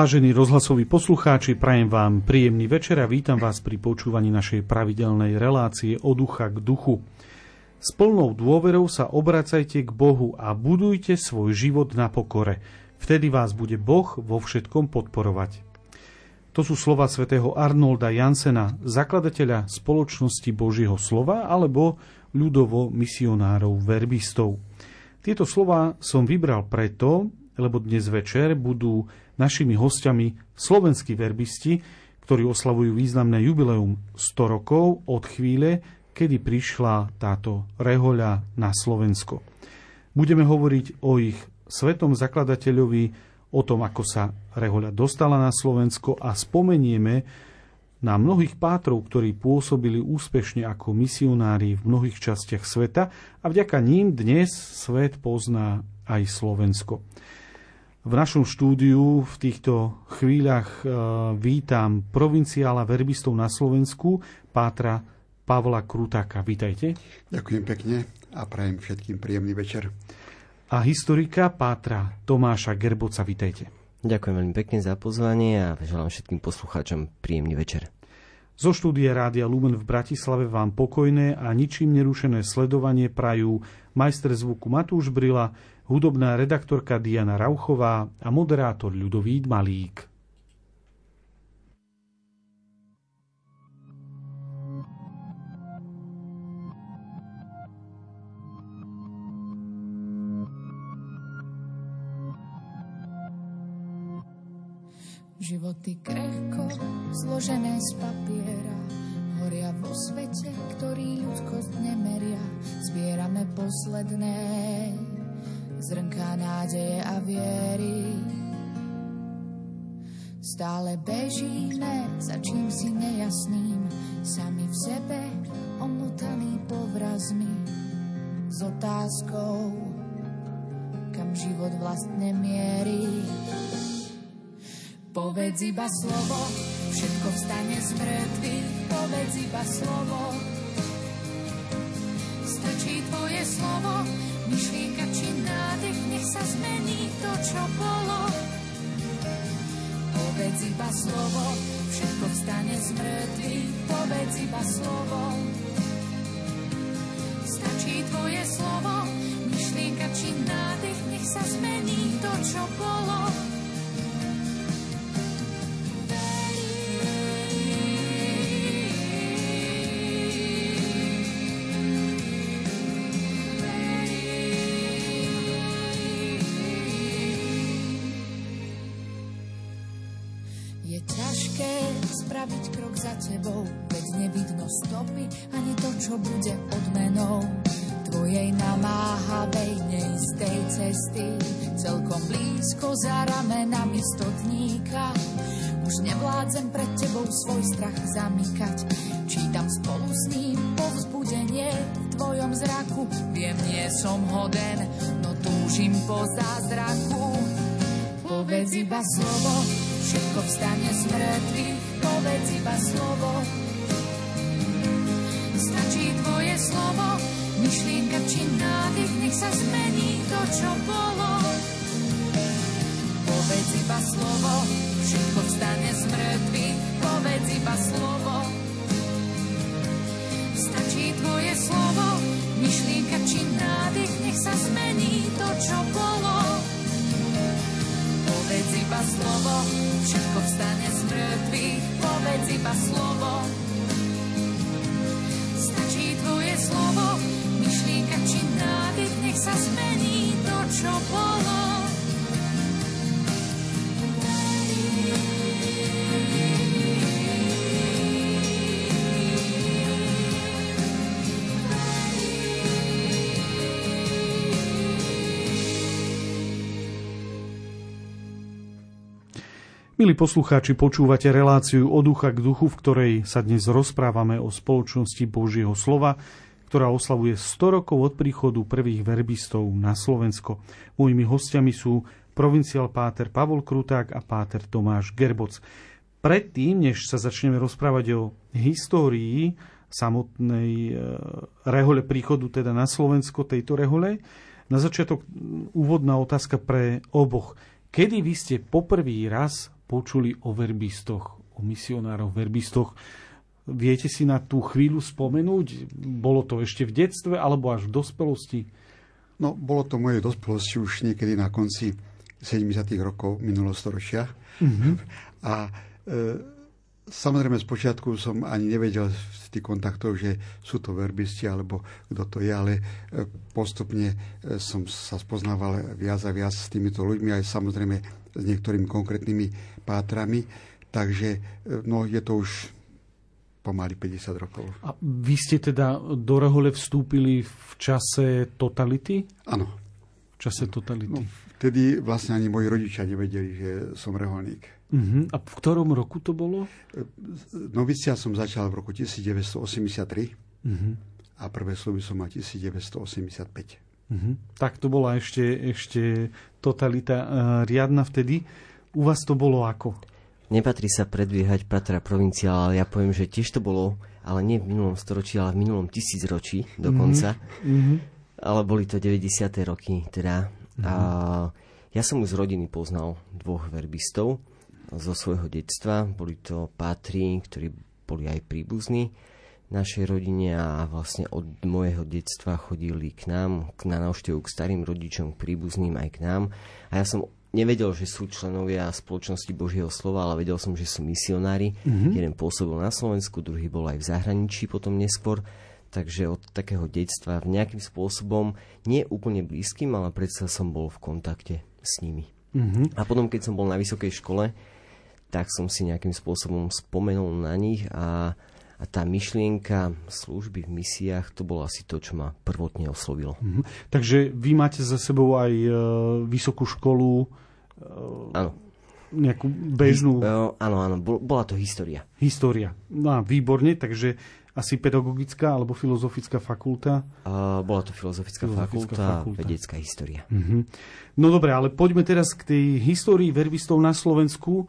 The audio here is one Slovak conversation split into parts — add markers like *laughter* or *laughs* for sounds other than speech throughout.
Vážení rozhlasoví poslucháči, prajem vám príjemný večer a vítam vás pri počúvaní našej pravidelnej relácie od ducha k duchu. S plnou dôverou sa obracajte k Bohu a budujte svoj život na pokore. Vtedy vás bude Boh vo všetkom podporovať. To sú slova svätého Arnolda Jansena, zakladateľa spoločnosti Božieho slova alebo ľudovo misionárov verbistov. Tieto slova som vybral preto, lebo dnes večer budú našimi hostiami slovenskí verbisti, ktorí oslavujú významné jubileum 100 rokov od chvíle, kedy prišla táto rehoľa na Slovensko. Budeme hovoriť o ich svetom zakladateľovi, o tom, ako sa rehoľa dostala na Slovensko a spomenieme na mnohých pátrov, ktorí pôsobili úspešne ako misionári v mnohých častiach sveta a vďaka ním dnes svet pozná aj Slovensko. V našom štúdiu v týchto chvíľach e, vítam provinciála verbistov na Slovensku, pátra Pavla Krutáka. Vítajte. Ďakujem pekne a prajem všetkým príjemný večer. A historika pátra Tomáša Gerboca. Vítajte. Ďakujem veľmi pekne za pozvanie a želám všetkým poslucháčom príjemný večer. Zo štúdia Rádia Lumen v Bratislave vám pokojné a ničím nerušené sledovanie prajú majster zvuku Matúš Brila, hudobná redaktorka Diana Rauchová a moderátor Ľudovít Malík. Životy krehko, zložené z papiera, horia vo svete, ktorý ľudskosť nemeria. Zbierame posledné zrnká nádeje a viery. Stále bežíme za čím si nejasným, sami v sebe omotaní povrazmi s otázkou, kam život vlastne mierí. Povedz iba slovo, všetko vstane z mŕtvych, povedz iba slovo. Tvoje slovo, myšlienka či nádych, nech sa zmení to, čo bolo. Povedz iba slovo, všetko vstane z mŕtvych, povedz iba slovo. Stačí tvoje slovo, myšlienka či nádych, nech sa zmení to, čo bolo. Stotníka, už nevládzem pred tebou svoj strach zamykať. Čítam spolu s ním povzbudenie v tvojom zraku, viem, nie som hoden, no túžim po zázraku. Povedz iba slovo, všetko vstane z mŕtvych, povedz iba slovo. Stačí tvoje slovo, myšlienka či nádych, nech sa zmení to, čo bolo. Slovo, všetko vstane z mŕtvych, povedz iba slovo. Stačí tvoje slovo, myšlienka či nádych, nech sa zmení to, čo bolo. Povedz iba slovo, všetko vstane z mŕtvych, povedz iba slovo. Milí poslucháči, počúvate reláciu od ducha k duchu, v ktorej sa dnes rozprávame o spoločnosti Božieho slova, ktorá oslavuje 100 rokov od príchodu prvých verbistov na Slovensko. Mojimi hostiami sú provinciál Páter Pavol Kruták a Páter Tomáš Gerboc. Predtým, než sa začneme rozprávať o histórii samotnej e, rehole príchodu teda na Slovensko, tejto rehole, na začiatok úvodná otázka pre oboch. Kedy vy ste poprvý raz počuli o verbistoch, o misionároch, verbistoch. Viete si na tú chvíľu spomenúť? Bolo to ešte v detstve alebo až v dospelosti? No, bolo to moje dospelosti už niekedy na konci 70. rokov minulostoročia. Mm-hmm. *laughs* A e, Samozrejme, z počiatku som ani nevedel z tých kontaktov, že sú to verbisti alebo kto to je, ale e, postupne e, som sa spoznával viac a viac s týmito ľuďmi, aj samozrejme s niektorými konkrétnymi pátrami. Takže e, no, je to už pomaly 50 rokov. A vy ste teda do Rehole vstúpili v čase totality? Áno. V čase totality. No, vtedy vlastne ani moji rodičia nevedeli, že som reholník. Uh-huh. A v ktorom roku to bolo? Novicia som začal v roku 1983 uh-huh. Mhm. a prvé sluby som mal 1985. Uh-huh. Tak to bola ešte, ešte totalita uh, riadna vtedy. U vás to bolo ako? Nepatrí sa predbiehať Patra provincia, ale ja poviem, že tiež to bolo, ale nie v minulom storočí, ale v minulom tisícročí dokonca. Uh-huh. Ale boli to 90. roky teda. Uh-huh. A ja som už z rodiny poznal dvoch verbistov zo svojho detstva. Boli to pátri, ktorí boli aj príbuzní našej rodine a vlastne od môjho detstva chodili k nám, k na návštevu k starým rodičom, k príbuzným aj k nám. A ja som nevedel, že sú členovia spoločnosti Božieho slova, ale vedel som, že sú misionári. Mm-hmm. Jeden pôsobil na Slovensku, druhý bol aj v zahraničí potom neskôr. Takže od takého detstva v nejakým spôsobom, nie úplne blízkym, ale predsa som bol v kontakte s nimi. Mm-hmm. A potom, keď som bol na vysokej škole, tak som si nejakým spôsobom spomenul na nich a, a tá myšlienka služby v misiách, to bolo asi to, čo ma prvotne oslovilo. Mm-hmm. Takže vy máte za sebou aj e, vysokú školu? E, áno. Nejakú bežnú? Hi, e, áno, áno, bola to história. História. No, výborne, takže asi pedagogická alebo filozofická fakulta? Uh, bola to filozofická, filozofická fakulta, fakulta, vedecká história. Uh-huh. No dobre, ale poďme teraz k tej histórii verbistov na Slovensku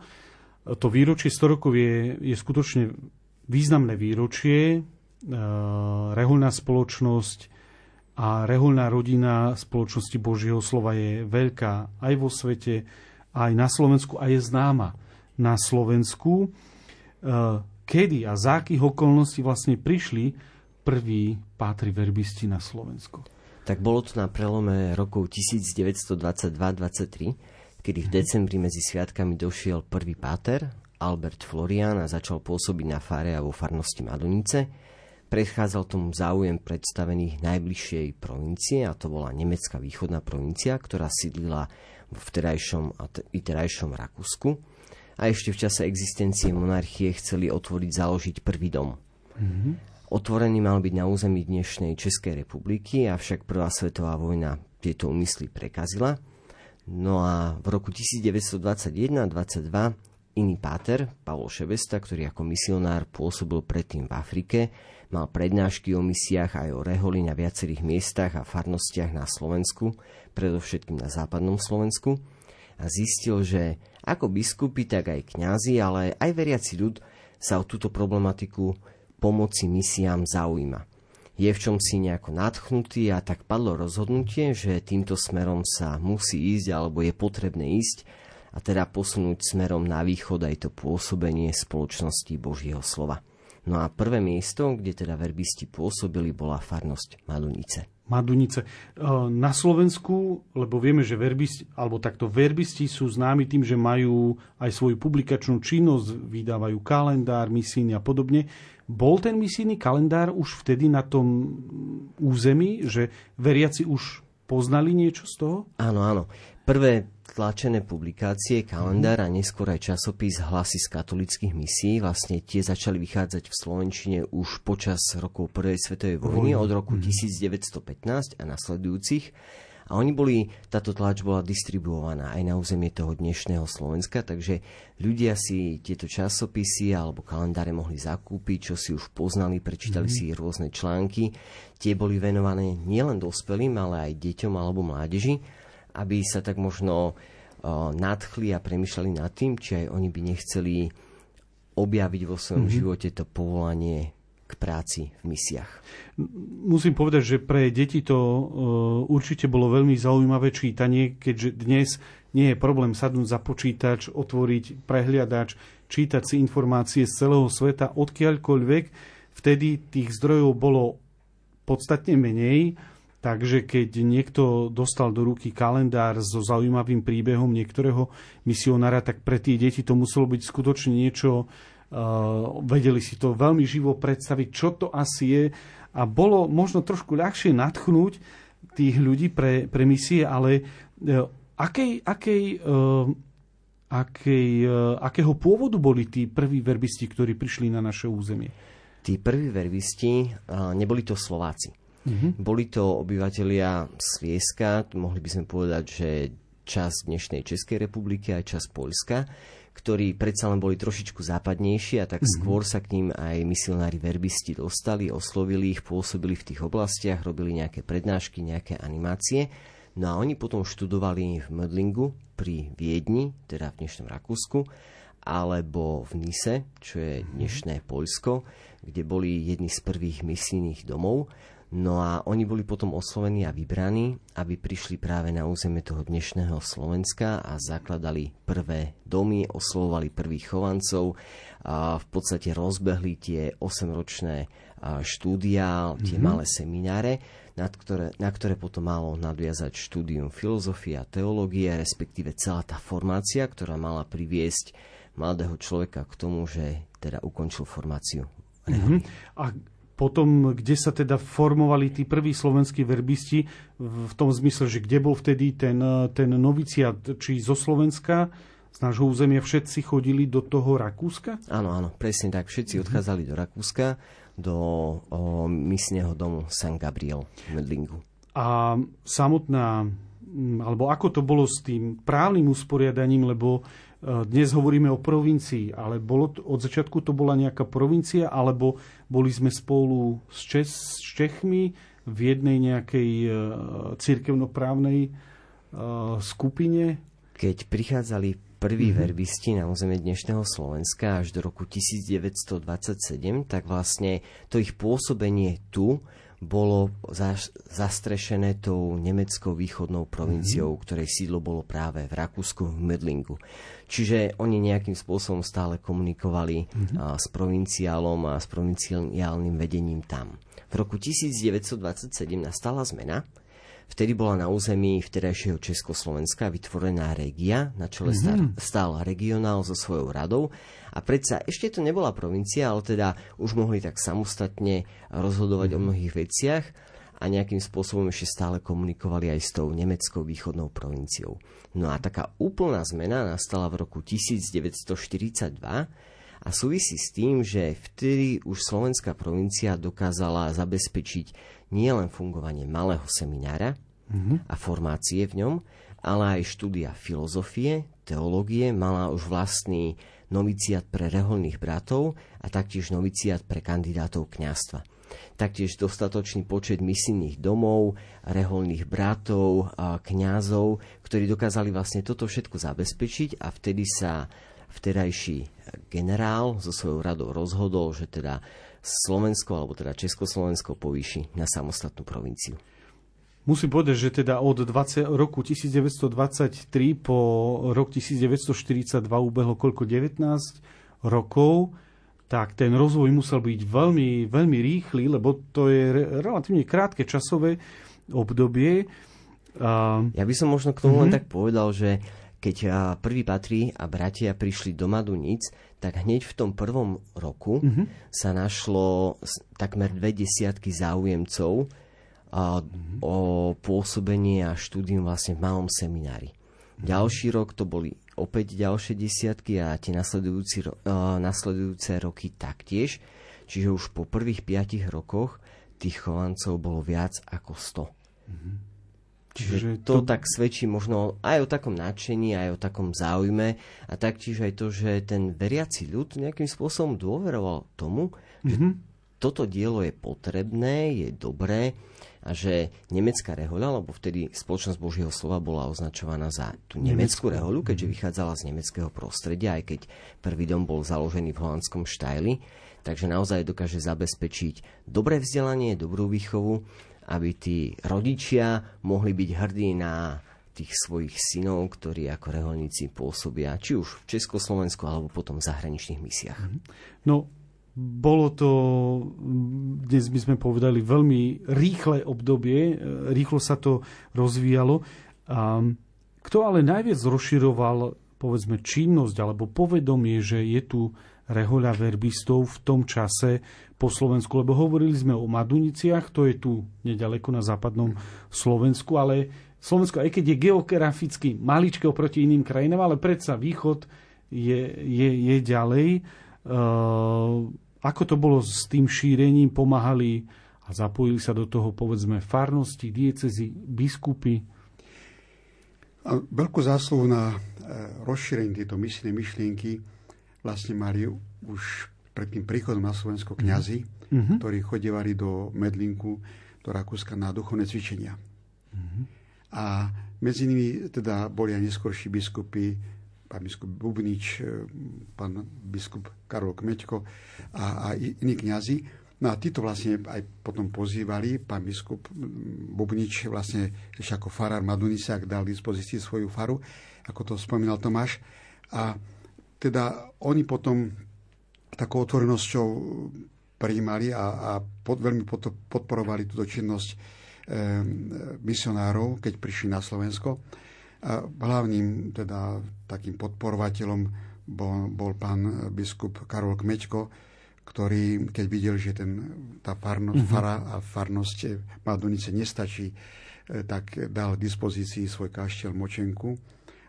to výročie 100 rokov je, je skutočne významné výročie. E, reholná spoločnosť a reholná rodina spoločnosti Božieho slova je veľká aj vo svete, aj na Slovensku a je známa na Slovensku. E, kedy a za akých okolností vlastne prišli prví pátri verbisti na Slovensko? Tak bolo to na prelome rokov 1922-23 kedy v decembri medzi sviatkami došiel prvý páter, Albert Florian a začal pôsobiť na fare a vo farnosti Madonice. Predchádzal tomu záujem predstavených najbližšej provincie, a to bola nemecká východná provincia, ktorá sídlila v vterajšom a terajšom Rakúsku. A ešte v čase existencie monarchie chceli otvoriť, založiť prvý dom. Mm-hmm. Otvorený mal byť na území dnešnej Českej republiky, avšak prvá svetová vojna tieto úmysly prekazila – No a v roku 1921-22 iný páter, Pavol Šebesta, ktorý ako misionár pôsobil predtým v Afrike, mal prednášky o misiách aj o reholi na viacerých miestach a farnostiach na Slovensku, predovšetkým na západnom Slovensku, a zistil, že ako biskupy, tak aj kňazi, ale aj veriaci ľud sa o túto problematiku pomoci misiám zaujíma. Je v čom si nejako nadchnutý a tak padlo rozhodnutie, že týmto smerom sa musí ísť alebo je potrebné ísť a teda posunúť smerom na východ aj to pôsobenie spoločnosti Božieho slova. No a prvé miesto, kde teda verbisti pôsobili, bola farnosť Madunice. Madunice. E, na Slovensku, lebo vieme, že verbisti, alebo takto verbisti sú známi tým, že majú aj svoju publikačnú činnosť, vydávajú kalendár, misíny a podobne. Bol ten misijný kalendár už vtedy na tom území, že veriaci už poznali niečo z toho? Áno, áno. Prvé tlačené publikácie, kalendár a neskôr aj časopis Hlasy z katolických misí, vlastne tie začali vychádzať v Slovenčine už počas rokov Prvej svetovej vojny od roku 1915 a nasledujúcich. A oni boli, táto tlač bola distribuovaná aj na územie toho dnešného Slovenska, takže ľudia si tieto časopisy alebo kalendáre mohli zakúpiť, čo si už poznali, prečítali mm-hmm. si rôzne články. Tie boli venované nielen dospelým, ale aj deťom alebo mládeži, aby sa tak možno nadchli a premyšľali nad tým, či aj oni by nechceli objaviť vo svojom mm-hmm. živote to povolanie k práci v misiách. Musím povedať, že pre deti to určite bolo veľmi zaujímavé čítanie, keďže dnes nie je problém sadnúť za počítač, otvoriť prehliadač, čítať si informácie z celého sveta odkiaľkoľvek. Vtedy tých zdrojov bolo podstatne menej, takže keď niekto dostal do ruky kalendár so zaujímavým príbehom niektorého misionára, tak pre tie deti to muselo byť skutočne niečo Uh, vedeli si to veľmi živo predstaviť, čo to asi je a bolo možno trošku ľahšie natchnúť tých ľudí pre, pre misie, ale uh, akej, akej, uh, akej, uh, akého pôvodu boli tí prví verbisti, ktorí prišli na naše územie? Tí prví verbisti, uh, neboli to Slováci. Uh-huh. Boli to obyvateľia Svieska, mohli by sme povedať, že čas dnešnej Českej republiky aj čas Poľska ktorí predsa len boli trošičku západnejší a tak mm-hmm. skôr sa k ním aj misionári verbisti dostali, oslovili ich, pôsobili v tých oblastiach, robili nejaké prednášky, nejaké animácie. No a oni potom študovali v Mödlingu pri Viedni, teda v dnešnom Rakúsku, alebo v Nise, čo je mhm. dnešné Poľsko, kde boli jedni z prvých misijných domov. No a oni boli potom oslovení a vybraní, aby prišli práve na územie toho dnešného Slovenska a zakladali prvé domy, oslovovali prvých chovancov a v podstate rozbehli tie 8-ročné štúdia, tie mm-hmm. malé semináre, nad ktoré, na ktoré potom malo nadviazať štúdium filozofie a teológie, respektíve celá tá formácia, ktorá mala priviesť mladého človeka k tomu, že teda ukončil formáciu. Mm-hmm. A potom, kde sa teda formovali tí prví slovenskí verbisti, v tom zmysle, že kde bol vtedy ten, ten noviciat, či zo Slovenska, z nášho územia všetci chodili do toho Rakúska? Áno, áno, presne tak. Všetci mhm. odchádzali do Rakúska, do o, misného domu San Gabriel v Medlingu. A samotná, alebo ako to bolo s tým právnym usporiadaním, lebo dnes hovoríme o provincii, ale bolo od začiatku to bola nejaká provincia, alebo boli sme spolu s, Čes, s Čechmi v jednej nejakej uh, cirkevnoprávnej uh, skupine? Keď prichádzali prví mm-hmm. verbisti na územie dnešného Slovenska až do roku 1927, tak vlastne to ich pôsobenie tu bolo zastrešené tou nemeckou východnou provinciou, mm-hmm. ktorej sídlo bolo práve v Rakúsku, v Medlingu. Čiže oni nejakým spôsobom stále komunikovali mm-hmm. a, s provinciálom a s provinciálnym vedením tam. V roku 1927 nastala zmena, Vtedy bola na území vtedajšieho Československa vytvorená regia, na čele mm-hmm. stál regionál so svojou radou a predsa ešte to nebola provincia, ale teda už mohli tak samostatne rozhodovať mm-hmm. o mnohých veciach a nejakým spôsobom ešte stále komunikovali aj s tou nemeckou východnou provinciou. No a taká úplná zmena nastala v roku 1942 a súvisí s tým, že vtedy už slovenská provincia dokázala zabezpečiť nielen fungovanie malého seminára mm-hmm. a formácie v ňom, ale aj štúdia filozofie, teológie, mala už vlastný noviciat pre reholných bratov a taktiež noviciat pre kandidátov kňastva. Taktiež dostatočný počet misijných domov, reholných bratov, kňazov, ktorí dokázali vlastne toto všetko zabezpečiť a vtedy sa vtedajší generál so svojou radou rozhodol, že teda Slovensko, alebo teda Československo povýši na samostatnú provinciu. Musím povedať, že teda od 20, roku 1923 po rok 1942 ubehlo koľko? 19 rokov, tak ten rozvoj musel byť veľmi, veľmi rýchly, lebo to je relatívne krátke časové obdobie. Ja by som možno k tomu uh-huh. len mhm. tak povedal, že keď prví patrí a bratia prišli do Madunic, tak hneď v tom prvom roku mm-hmm. sa našlo takmer dve desiatky záujemcov a, mm-hmm. o pôsobenie a štúdium vlastne v malom seminári. Mm-hmm. Ďalší rok to boli opäť ďalšie desiatky a tie nasledujúci, uh, nasledujúce roky taktiež. Čiže už po prvých piatich rokoch tých chovancov bolo viac ako 100. Mm-hmm. Čiže to, to tak svedčí možno aj o takom nadšení, aj o takom záujme a taktiež aj to, že ten veriaci ľud nejakým spôsobom dôveroval tomu, že mm-hmm. toto dielo je potrebné, je dobré a že nemecká rehoľa, lebo vtedy spoločnosť Božieho slova bola označovaná za tú nemeckú rehoľu, keďže mhm. vychádzala z nemeckého prostredia, aj keď prvý dom bol založený v holandskom Štajli, takže naozaj dokáže zabezpečiť dobré vzdelanie, dobrú výchovu, aby tí rodičia mohli byť hrdí na tých svojich synov, ktorí ako reholníci pôsobia, či už v Československu, alebo potom v zahraničných misiách. Mhm. No, bolo to, dnes by sme povedali, veľmi rýchle obdobie, rýchlo sa to rozvíjalo. Kto ale najviac rozširoval, povedzme, činnosť alebo povedomie, že je tu rehoľa verbistov v tom čase po Slovensku, lebo hovorili sme o Maduniciach, to je tu nedaleko na západnom Slovensku, ale Slovensko, aj keď je geograficky maličké oproti iným krajinám, ale predsa východ je, je, je ďalej. Uh, ako to bolo s tým šírením? Pomáhali a zapojili sa do toho, povedzme, farnosti, diecezy, biskupy? Veľkú zásluhu na e, rozšírenie tejto misijnej myšlienky vlastne mali už pred tým príchodom na Slovensko kňazi, mm-hmm. ktorí chodievali do Medlinku, do Rakúska na duchovné cvičenia. Mm-hmm. A medzi nimi teda boli aj neskôrší biskupy, pán biskup Bubnič, e, pán biskup Karol Kmeďko a, a iní kňazi. No a títo vlastne aj potom pozývali, pán biskup Bubnič vlastne ešte ako farár Madunisiak dal dispozícii svoju faru, ako to spomínal Tomáš. A teda oni potom takou otvorenosťou prijímali a, a pod, veľmi podporovali túto činnosť e, misionárov, keď prišli na Slovensko. A hlavným teda takým podporovateľom bol, bol pán biskup Karol Kmeďko, ktorý, keď videl, že ten, tá farno, uh-huh. fara a farnosť Madonice nestačí, tak dal dispozícii svoj kaštiel Močenku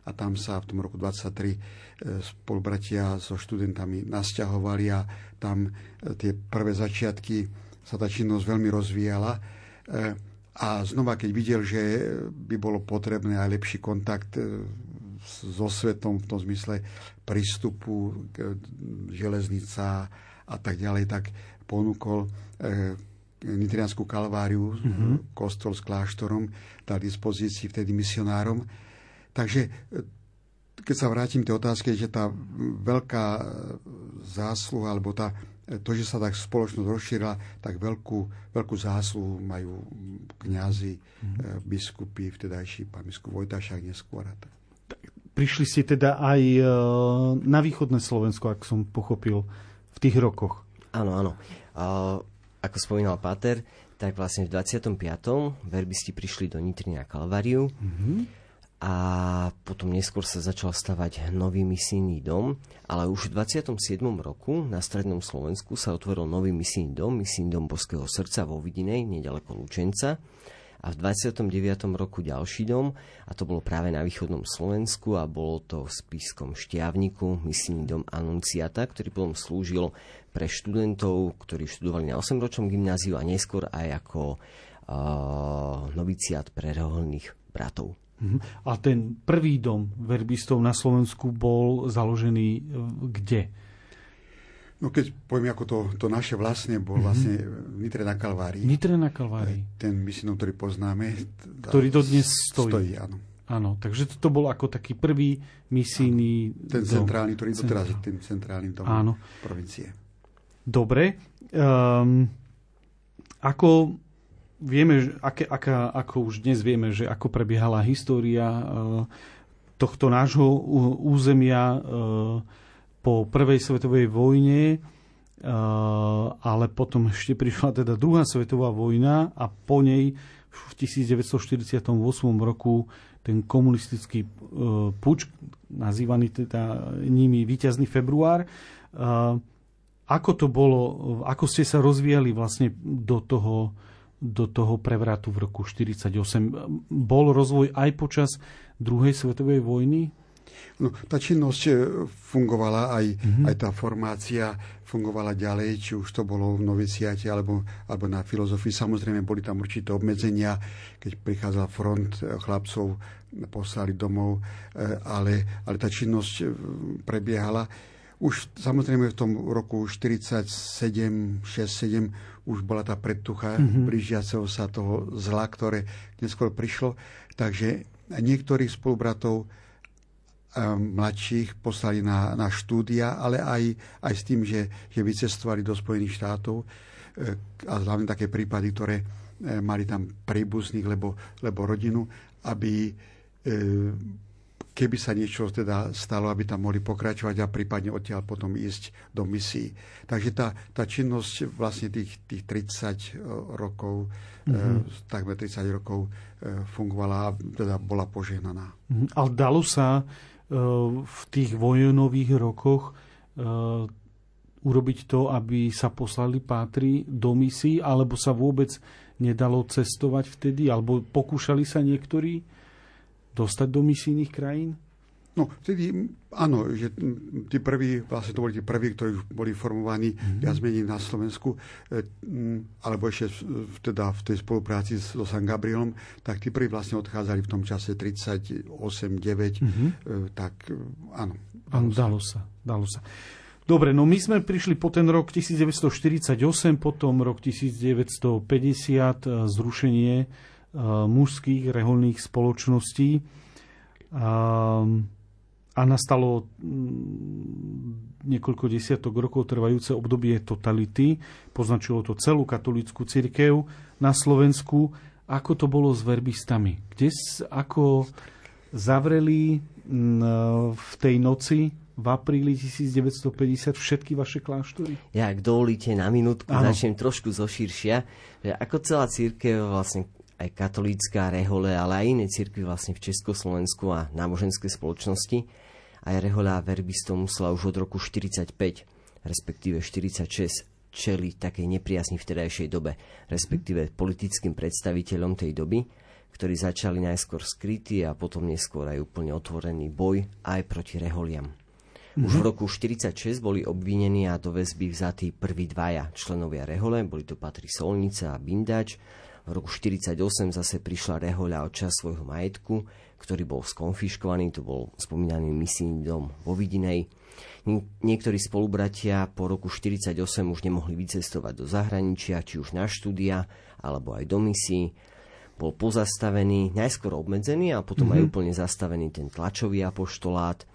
a tam sa v tom roku 23 e, spolubratia so študentami nasťahovali a tam e, tie prvé začiatky sa tá činnosť veľmi rozvíjala a znova, keď videl, že by bolo potrebné aj lepší kontakt e, so svetom v tom zmysle prístupu, e, železnica a tak ďalej, tak ponúkol Nitrianskú kalváriu, mm-hmm. kostol s kláštorom, dal dispozícii vtedy misionárom. Takže keď sa vrátim k tej otázke, že tá veľká zásluha, alebo tá to, že sa tak spoločnosť rozšírila, tak veľkú, veľkú zásluhu majú kňazi, mm-hmm. biskupy, vtedajší pán biskup Vojtašák neskôr. Prišli ste teda aj na východné Slovensko, ak som pochopil, v tých rokoch. Áno, áno. Ako spomínal Páter, tak vlastne v 25. verbisti prišli do Nitry na Kalváriu. Mm-hmm a potom neskôr sa začal stavať nový misijný dom, ale už v 27. roku na strednom Slovensku sa otvoril nový misijný dom, misijný dom Boského srdca vo Vidinej, nedaleko Lučenca a v 29. roku ďalší dom a to bolo práve na východnom Slovensku a bolo to v Spískom Štiavniku, misijný dom Anunciata, ktorý potom slúžil pre študentov, ktorí študovali na 8-ročnom gymnáziu a neskôr aj ako uh, noviciát pre reholných bratov. Mhm. A ten prvý dom verbistov na Slovensku bol založený e, kde? No keď poviem ako to, to naše vlastne, bol mm-hmm. vlastne v Nitre na Kalvárii. Nitre na Kalvárii. Ten myslím, ktorý poznáme. Ktorý dodnes stojí. Stojí, áno. Áno, takže to, bol ako taký prvý misijný. Ten dom. centrálny, ktorý doteraz je tým centrálnym domom áno. provincie. Dobre. Um, ako vieme, aké, aká, ako už dnes vieme, že ako prebiehala história e, tohto nášho územia e, po prvej svetovej vojne, e, ale potom ešte prišla teda druhá svetová vojna a po nej v 1948 roku ten komunistický puč, nazývaný teda nimi víťazný február. Ako to bolo, ako ste sa rozvíjali vlastne do toho do toho prevratu v roku 1948. Bol rozvoj aj počas druhej svetovej vojny? No, tá činnosť e, fungovala, aj, mm-hmm. aj tá formácia fungovala ďalej, či už to bolo v noviciate alebo, alebo na filozofii. Samozrejme, boli tam určité obmedzenia, keď prichádzal front e, chlapcov, poslali domov, e, ale, ale tá činnosť prebiehala. už samozrejme v tom roku 47, 6, 7 už bola tá predtucha mm-hmm. blížiaceho sa toho zla, ktoré neskôr prišlo. Takže niektorých spolubratov mladších poslali na, na štúdia, ale aj, aj s tým, že, že vycestovali do Spojených štátov e, a hlavne také prípady, ktoré e, mali tam príbuzných, lebo, lebo rodinu, aby e, keby sa niečo teda stalo, aby tam mohli pokračovať a prípadne odtiaľ potom ísť do misií. Takže tá, tá činnosť vlastne tých, tých 30 e, rokov, mm-hmm. takmer 30 rokov e, fungovala a teda bola požehnaná. Mm-hmm. Ale dalo sa v tých vojnových rokoch urobiť to, aby sa poslali pátri do misií, alebo sa vôbec nedalo cestovať vtedy, alebo pokúšali sa niektorí? Dostať do misijných krajín? No, vtedy áno, že tí prví, vlastne to boli tí prví, ktorí boli formovaní mm-hmm. viac menej na Slovensku, e, alebo ešte teda v tej spolupráci so San Gabrielom, tak tí prví vlastne odchádzali v tom čase 38-9, mm-hmm. tak e, áno. Dalo, dalo sa. Dalo sa. Dobre, no my sme prišli po ten rok 1948, potom rok 1950, zrušenie mužských reholných spoločností. A, a nastalo mm, niekoľko desiatok rokov trvajúce obdobie totality. Poznačilo to celú katolickú cirkev na Slovensku. Ako to bolo s verbistami? Kde, ako zavreli mm, v tej noci v apríli 1950 všetky vaše kláštory? Ja, ak dovolíte na minútku, začnem trošku zoširšia. Ako celá církev vlastne aj katolícka rehole, ale aj iné cirkvy vlastne v Československu a náboženské spoločnosti. Aj rehoľa verbistov musela už od roku 45, respektíve 46, čeli takej nepriazni v tedajšej dobe, respektíve politickým predstaviteľom tej doby, ktorí začali najskôr skrytý a potom neskôr aj úplne otvorený boj aj proti reholiam. Už v mhm. roku 46 boli obvinení a do väzby vzatí prví dvaja členovia rehole, boli to Patri Solnica a Bindač, v roku 1948 zase prišla rehoľa o čas svojho majetku, ktorý bol skonfiškovaný, to bol spomínaný misijný dom vo Vidinej. Niektorí spolubratia po roku 1948 už nemohli vycestovať do zahraničia, či už na štúdia, alebo aj do misií. Bol pozastavený, najskôr obmedzený a potom mm-hmm. aj úplne zastavený ten tlačový apoštolát.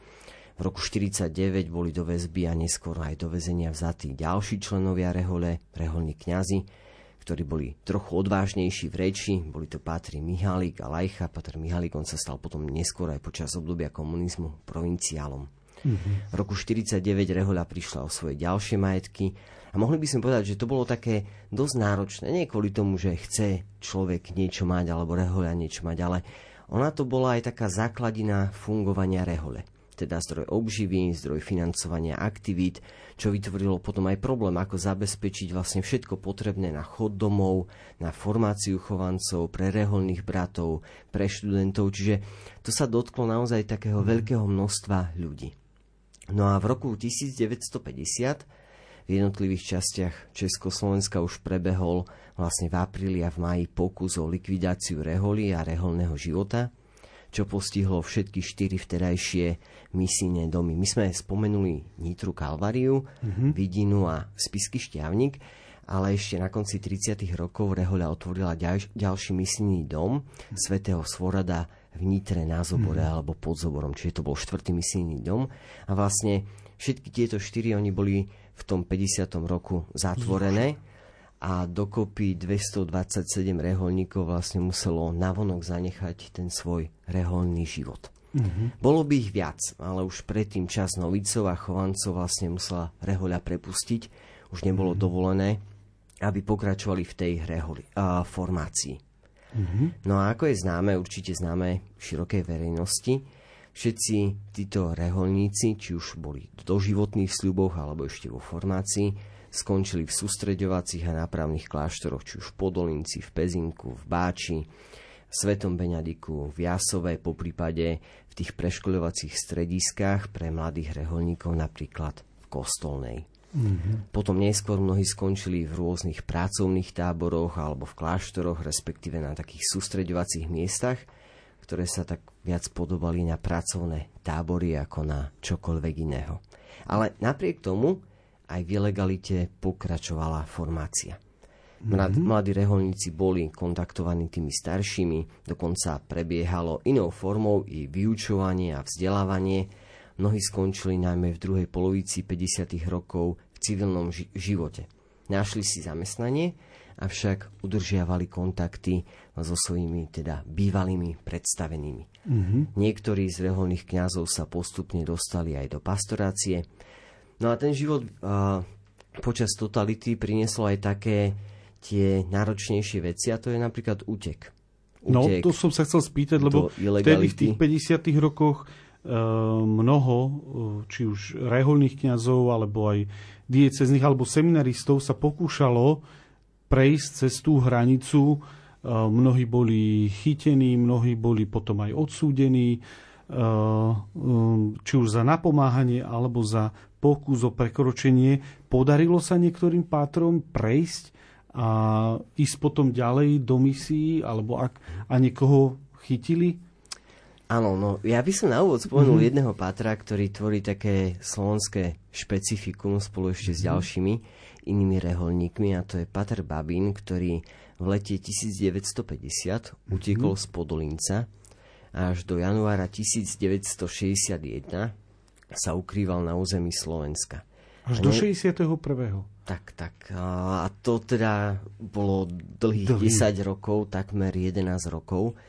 V roku 1949 boli do väzby a neskôr aj do väzenia vzatí ďalší členovia rehole, reholní kňazi ktorí boli trochu odvážnejší v reči. Boli to Pátri Mihalík a Lajcha. Patr Mihalík, on sa stal potom neskôr aj počas obdobia komunizmu provinciálom. Mm-hmm. V roku 1949 Rehoľa prišla o svoje ďalšie majetky a mohli by sme povedať, že to bolo také dosť náročné. Nie kvôli tomu, že chce človek niečo mať alebo Rehoľa niečo mať, ale ona to bola aj taká základina fungovania Rehole teda zdroj obživy, zdroj financovania aktivít, čo vytvorilo potom aj problém, ako zabezpečiť vlastne všetko potrebné na chod domov, na formáciu chovancov, pre reholných bratov, pre študentov, čiže to sa dotklo naozaj takého veľkého množstva ľudí. No a v roku 1950 v jednotlivých častiach Československa už prebehol vlastne v apríli a v maji pokus o likvidáciu reholi a reholného života – čo postihlo všetky štyri vtedajšie misijné domy. My sme spomenuli Nitru Kalvariu, mm-hmm. Vidinu a Spisky Šťavnik, ale ešte na konci 30. rokov Rehoľa otvorila ďalš- ďalší misijný dom mm-hmm. svätého Svorada v Nitre na Zobore mm-hmm. alebo pod Zoborom, čiže to bol štvrtý misijný dom. A vlastne všetky tieto štyri oni boli v tom 50. roku zatvorené. Ježiš a dokopy 227 reholníkov vlastne muselo navonok zanechať ten svoj reholný život. Mm-hmm. Bolo by ich viac, ale už predtým čas novicov a chovancov vlastne musela rehoľa prepustiť. Už nebolo mm-hmm. dovolené, aby pokračovali v tej reholi, a, formácii. Mm-hmm. No a ako je známe, určite známe širokej verejnosti, všetci títo reholníci, či už boli v doživotných sľuboch alebo ešte vo formácii, skončili v sústreďovacích a nápravných kláštoroch, či už v Podolinci, v Pezinku, v Báči, Svetom Beňadiku, v Jasove, po prípade tých preškoľovacích strediskách pre mladých reholníkov, napríklad v Kostolnej. Mm-hmm. Potom neskôr mnohí skončili v rôznych pracovných táboroch alebo v kláštoroch, respektíve na takých sústreďovacích miestach, ktoré sa tak viac podobali na pracovné tábory ako na čokoľvek iného. Ale napriek tomu aj v ilegalite pokračovala formácia. Mlad, mm-hmm. Mladí reholníci boli kontaktovaní tými staršími, dokonca prebiehalo inou formou i vyučovanie a vzdelávanie. Mnohí skončili najmä v druhej polovici 50. rokov v civilnom ži- živote. Našli si zamestnanie, avšak udržiavali kontakty so svojimi teda bývalými predstavenými. Mm-hmm. Niektorí z reholných kňazov sa postupne dostali aj do pastorácie. No a ten život uh, počas totality prinieslo aj také tie náročnejšie veci a to je napríklad útek. No, útek no, to som sa chcel spýtať, lebo vtedy v tých 50 rokoch e, mnoho, e, či už reholných kňazov, alebo aj diecezných, alebo seminaristov sa pokúšalo prejsť cez tú hranicu. E, mnohí boli chytení, mnohí boli potom aj odsúdení, či už za napomáhanie, alebo za pokus o prekročenie. Podarilo sa niektorým pátrom prejsť a ísť potom ďalej do misií, alebo ak a niekoho chytili? Áno, no ja by som na úvod spomenul mm-hmm. jedného pátra, ktorý tvorí také slovenské špecifikum spolu ešte mm-hmm. s mhm. ďalšími inými reholníkmi a to je Pater Babin, ktorý v lete 1950 mm-hmm. utiekol z Podolinca až do januára 1961 sa ukrýval na území Slovenska. Až do 61. Tak, tak. A to teda bolo dlhých Dlhý. 10 rokov, takmer 11 rokov.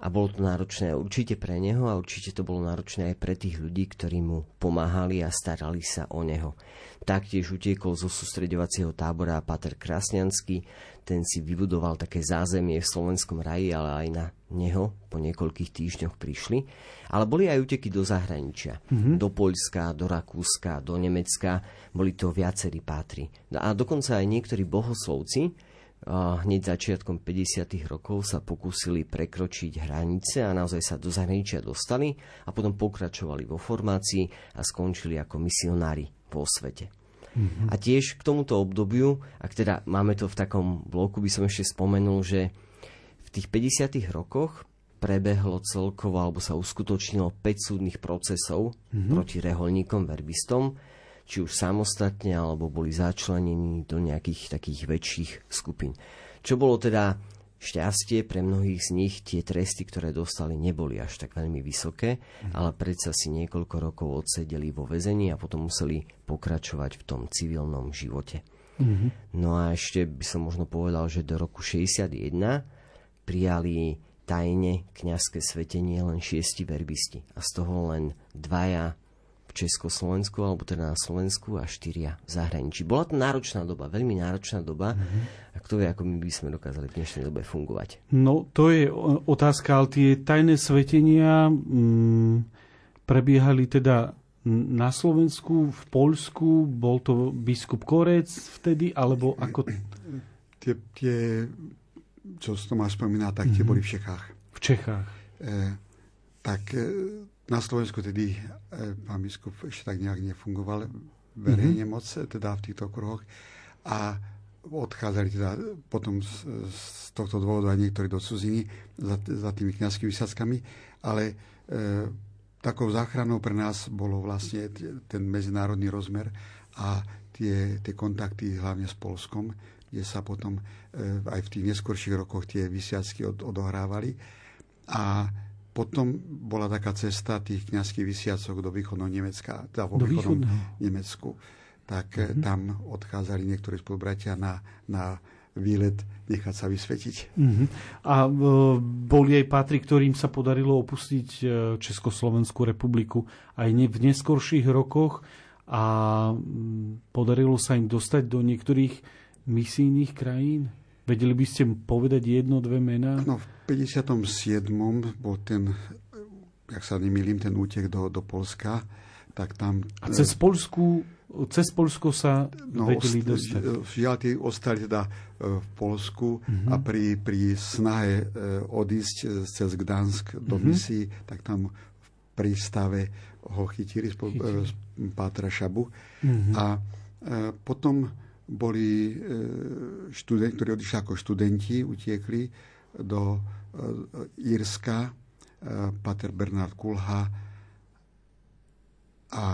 A bolo to náročné určite pre neho a určite to bolo náročné aj pre tých ľudí, ktorí mu pomáhali a starali sa o neho. Taktiež utiekol zo sústredovacieho tábora Pater Krasňanský, ten si vybudoval také zázemie v slovenskom raji, ale aj na neho po niekoľkých týždňoch prišli. Ale boli aj uteky do zahraničia. Mm-hmm. Do Poľska, do Rakúska, do Nemecka. Boli to viacerí pátri. A dokonca aj niektorí bohoslovci, a hneď začiatkom 50. rokov sa pokúsili prekročiť hranice a naozaj sa do zahraničia dostali a potom pokračovali vo formácii a skončili ako misionári vo svete. Mm-hmm. A tiež k tomuto obdobiu, ak teda máme to v takom bloku, by som ešte spomenul, že v tých 50. rokoch prebehlo celkovo alebo sa uskutočnilo 5 súdnych procesov mm-hmm. proti reholníkom, verbistom, či už samostatne, alebo boli začlenení do nejakých takých väčších skupín. Čo bolo teda šťastie pre mnohých z nich, tie tresty, ktoré dostali, neboli až tak veľmi vysoké, mm. ale predsa si niekoľko rokov odsedeli vo väzení a potom museli pokračovať v tom civilnom živote. Mm-hmm. No a ešte by som možno povedal, že do roku 61 prijali tajne kňazské svetenie len šiesti verbisti a z toho len dvaja v Československu, alebo teda na Slovensku a štyria v zahraničí. Bola to náročná doba, veľmi náročná doba. Mm-hmm. A kto vie, ako my by sme dokázali v dnešnej dobe fungovať. No, to je otázka, ale tie tajné svetenia mm, prebiehali teda na Slovensku, v Polsku, bol to biskup Korec vtedy, alebo ako... Tie, tie čo Tomáš spomína, tak tie mm-hmm. boli v Čechách. V Čechách. E, tak e, na Slovensku tedy e, pán biskup ešte tak nejak nefungoval verejne mm-hmm. moc, teda v týchto kruhoch. A odchádzali teda potom z, z tohto dôvodu aj niektorí do cudziny za, za tými kniazskými vysadkami, ale e, takou záchranou pre nás bolo vlastne ten medzinárodný rozmer a tie, tie kontakty hlavne s Polskom, kde sa potom e, aj v tých neskorších rokoch tie vysiacky od, odohrávali. A potom bola taká cesta tých kniazských vysiacok do východného Nemecka, teda vo do východnom východného. Nemecku. Tak mm-hmm. tam odchádzali niektorí spolubratia na, na výlet nechať sa vysvetiť. Mm-hmm. A e, boli aj pátri, ktorým sa podarilo opustiť e, Československú republiku aj ne, v neskorších rokoch a m, podarilo sa im dostať do niektorých misijných krajín? Vedeli by ste povedať jedno, dve mená? No, v 57. bol ten, jak sa nemýlim, ten útek do, do Polska, tak tam... A cez Polsku, cez Polsko sa no, vedeli dostať? Žiaľ, tí ostali teda e, v Polsku uh-huh. a pri, pri snahe e, odísť e, cez Gdansk do uh-huh. misií, tak tam v prístave ho chytili, chytili. Pátra Šabu. Uh-huh. A potom boli e, študenti, ktorí odišli ako študenti, utiekli do e, Írska, pater Bernard Kulha a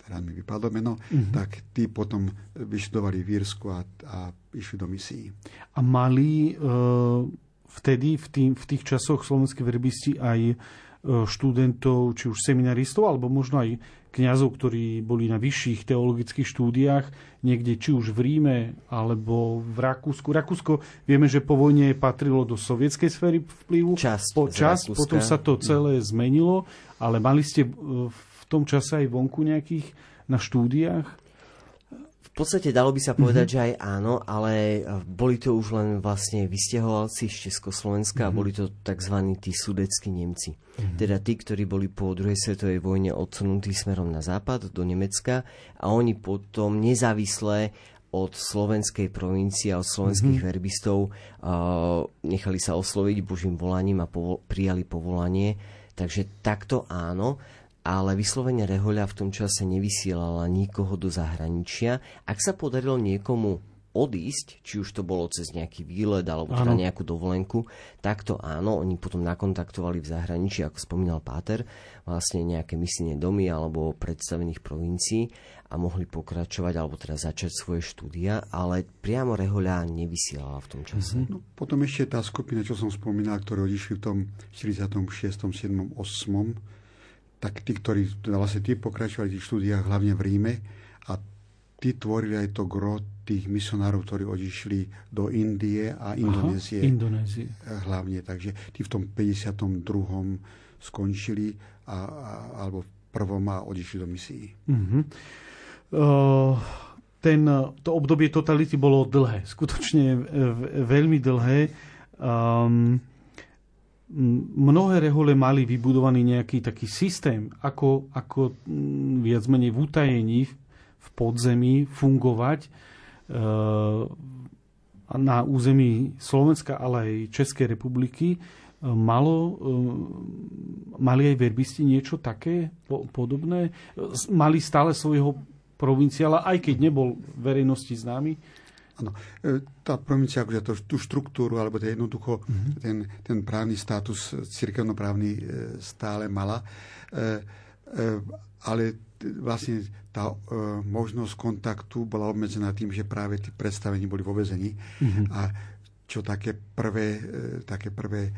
teda mi vypadlo meno, mm-hmm. tak tí potom vyštudovali v Írsku a, a išli do misií. A mali uh, vtedy, v, tým, v tých časoch slovenské verbisti aj študentov, či už seminaristov, alebo možno aj kňazov, ktorí boli na vyšších teologických štúdiách, niekde či už v Ríme alebo v Rakúsku. Rakúsko vieme, že po vojne patrilo do sovietskej sféry vplyvu. Časť po, čas, potom sa to celé zmenilo, ale mali ste v tom čase aj vonku nejakých na štúdiách? V podstate dalo by sa povedať, mm-hmm. že aj áno, ale e, boli to už len vlastne vysťahovalci z Československa mm-hmm. a boli to tzv. tí sudeckí Nemci. Mm-hmm. Teda tí, ktorí boli po druhej svetovej vojne odsunutí smerom na západ do Nemecka a oni potom nezávisle od slovenskej provincie a od slovenských mm-hmm. verbistov uh, nechali sa osloviť Božím volaním a povol- prijali povolanie. Takže takto áno ale vyslovene Rehoľa v tom čase nevysielala nikoho do zahraničia. Ak sa podarilo niekomu odísť, či už to bolo cez nejaký výlet alebo teda nejakú dovolenku, tak to áno, oni potom nakontaktovali v zahraničí, ako spomínal Páter, vlastne nejaké misijné domy alebo predstavených provincií a mohli pokračovať alebo teda začať svoje štúdia, ale priamo Rehoľa nevysielala v tom čase. Mm-hmm. No, potom ešte tá skupina, čo som spomínal, ktoré odišli v tom 46., 7., 8., tak tí, ktorí vlastne tí pokračovali v tých štúdiách hlavne v Ríme a tí tvorili aj to gro tých misionárov, ktorí odišli do Indie a Indonézie. Aha, Indonézie. Hlavne, takže tí v tom 52. skončili a, a, alebo v prvom a odišli do misií. Uh-huh. Uh, ten, to obdobie totality bolo dlhé, skutočne veľmi dlhé. Um, mnohé rehole mali vybudovaný nejaký taký systém, ako, ako viac menej v utajení v podzemí fungovať e, na území Slovenska, ale aj Českej republiky. E, malo, e, mali aj verbisti niečo také podobné? Mali stále svojho provinciála, aj keď nebol verejnosti známy? Áno, e, tá provincia, akože to, tú štruktúru, alebo to jednoducho mm-hmm. ten, ten právny status cirkevnoprávny e, stále mala, e, ale vlastne tá možnosť kontaktu bola obmedzená tým, že práve tí predstavení boli vo vezení mm-hmm. a čo také prvé, také prvé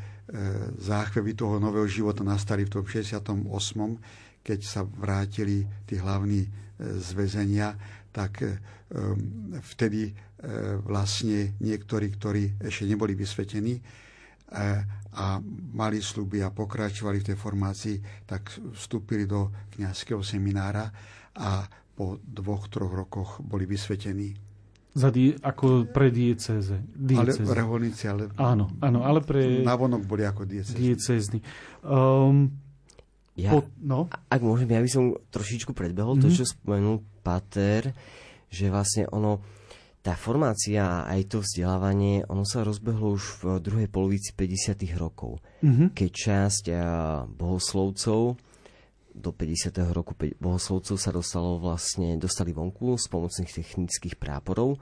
záchvevy toho nového života nastali v tom 68., keď sa vrátili tí hlavní z väzenia, tak vtedy E, vlastne niektorí, ktorí ešte neboli vysvetení e, a mali sluby a pokračovali v tej formácii, tak vstúpili do kňazského seminára a po dvoch, troch rokoch boli vysvetení. Za die, ako pre diecéze. diecéze. Ale reholníci, ale... Áno, áno, ale pre... Navonok boli ako diecézy. Diecézny. Um, ja, po, no? Ak môžem, ja by som trošičku predbehol mm-hmm. to, mhm. čo spomenul Pater, že vlastne ono tá formácia a aj to vzdelávanie, ono sa rozbehlo už v druhej polovici 50. rokov, mm-hmm. keď časť bohoslovcov do 50. roku bohoslovcov sa dostalo vlastne, dostali vonku z pomocných technických práporov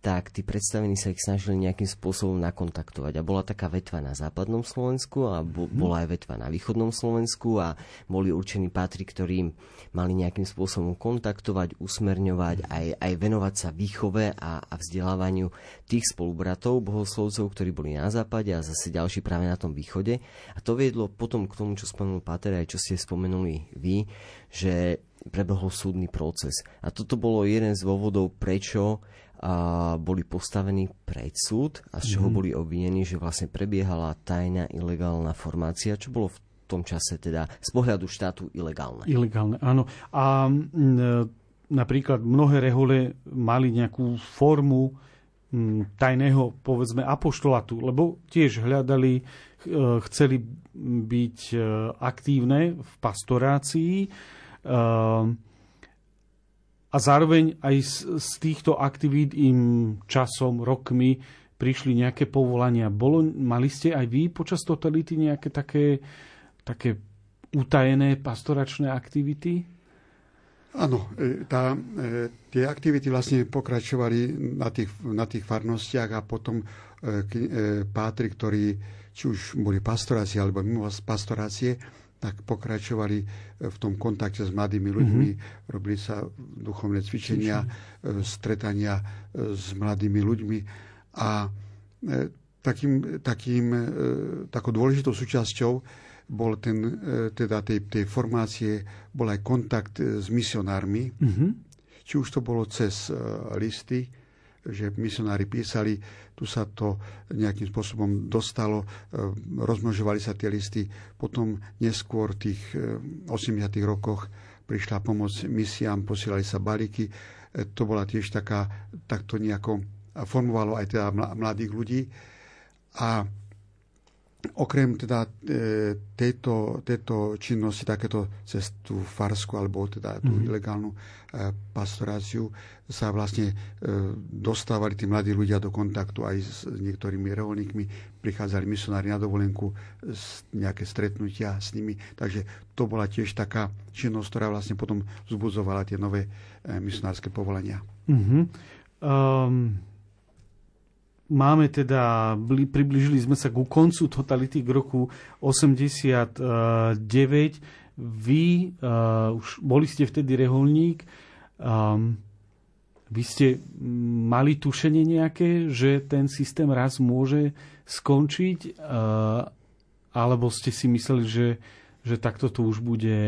tak tí predstavení sa ich snažili nejakým spôsobom nakontaktovať. A bola taká vetva na západnom Slovensku a bo, mhm. bola aj vetva na východnom Slovensku a boli určení pátri, ktorí mali nejakým spôsobom kontaktovať, usmerňovať, aj, aj venovať sa výchove a, a vzdelávaniu tých spolubratov, bohoslovcov, ktorí boli na západe a zase ďalší práve na tom východe. A to viedlo potom k tomu, čo spomenul Páter, aj čo ste spomenuli vy, že prebehol súdny proces. A toto bolo jeden z dôvodov, prečo a boli postavení pred súd a z čoho mm. boli obvinení, že vlastne prebiehala tajná ilegálna formácia, čo bolo v tom čase teda z pohľadu štátu ilegálne. Ilegálne, áno. A m, napríklad mnohé rehole mali nejakú formu tajného, povedzme, apoštolatu, lebo tiež hľadali, chceli byť e, aktívne v pastorácii, e, a zároveň aj z, z týchto aktivít im časom, rokmi prišli nejaké povolania. Bolo, mali ste aj vy počas totality nejaké také, také utajené pastoračné aktivity? Áno, e, tá, tie aktivity vlastne pokračovali na tých, na tých farnostiach a potom pátri, ktorí či už boli pastorácie alebo mimo pastorácie, tak pokračovali v tom kontakte s mladými ľuďmi, mm-hmm. robili sa duchovné cvičenia, Cvične. stretania s mladými ľuďmi a takým, takým, takou dôležitou súčasťou bol ten, teda tej, tej formácie, bol aj kontakt s misionármi, mm-hmm. či už to bolo cez listy, že misionári písali, tu sa to nejakým spôsobom dostalo, e, rozmnožovali sa tie listy. Potom neskôr v tých 80. E, rokoch prišla pomoc misiám, posielali sa balíky. E, to bola tiež taká, tak to nejako formovalo aj teda mladých ľudí. A Okrem teda e, tejto, tejto činnosti, takéto cez tú farsku alebo teda tú mm-hmm. ilegálnu e, pastoráciu sa vlastne e, dostávali tí mladí ľudia do kontaktu aj s niektorými reholníkmi, prichádzali misionári na dovolenku, nejaké stretnutia s nimi. Takže to bola tiež taká činnosť, ktorá vlastne potom vzbudzovala tie nové misionárske povolania. Mm-hmm. Um máme teda, približili sme sa ku koncu totality k roku 89. Vy uh, už boli ste vtedy reholník. Um, vy ste mali tušenie nejaké, že ten systém raz môže skončiť? Uh, alebo ste si mysleli, že, že takto to už bude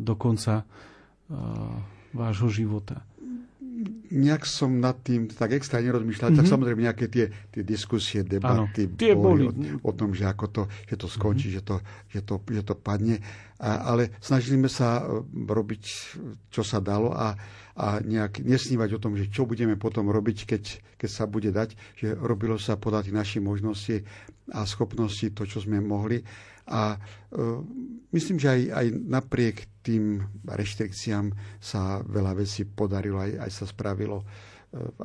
do konca uh, vášho života? Nejak som nad tým tak extra nerozmýšľal, mm-hmm. tak mhm. samozrejme nejaké tie, tie diskusie, debaty ano, tie boli, boli. O, o tom, že ako to, že to skončí, mm-hmm. že, to, že, to, že to padne. A, ale snažili sme sa e, robiť, čo sa dalo a, a nejak nesnívať o tom, že čo budeme potom robiť, keď, keď sa bude dať, že robilo sa podľa tých našich možností a schopností to, čo sme mohli. A e, myslím, že aj, aj napriek tým reštrikciám sa veľa vecí podarilo, aj, aj sa spravilo e,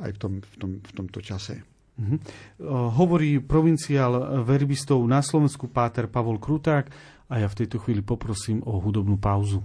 aj v, tom, v, tom, v tomto čase. Mm-hmm. Hovorí provinciál verbistov na Slovensku Páter Pavol Kruták a ja v tejto chvíli poprosím o hudobnú pauzu.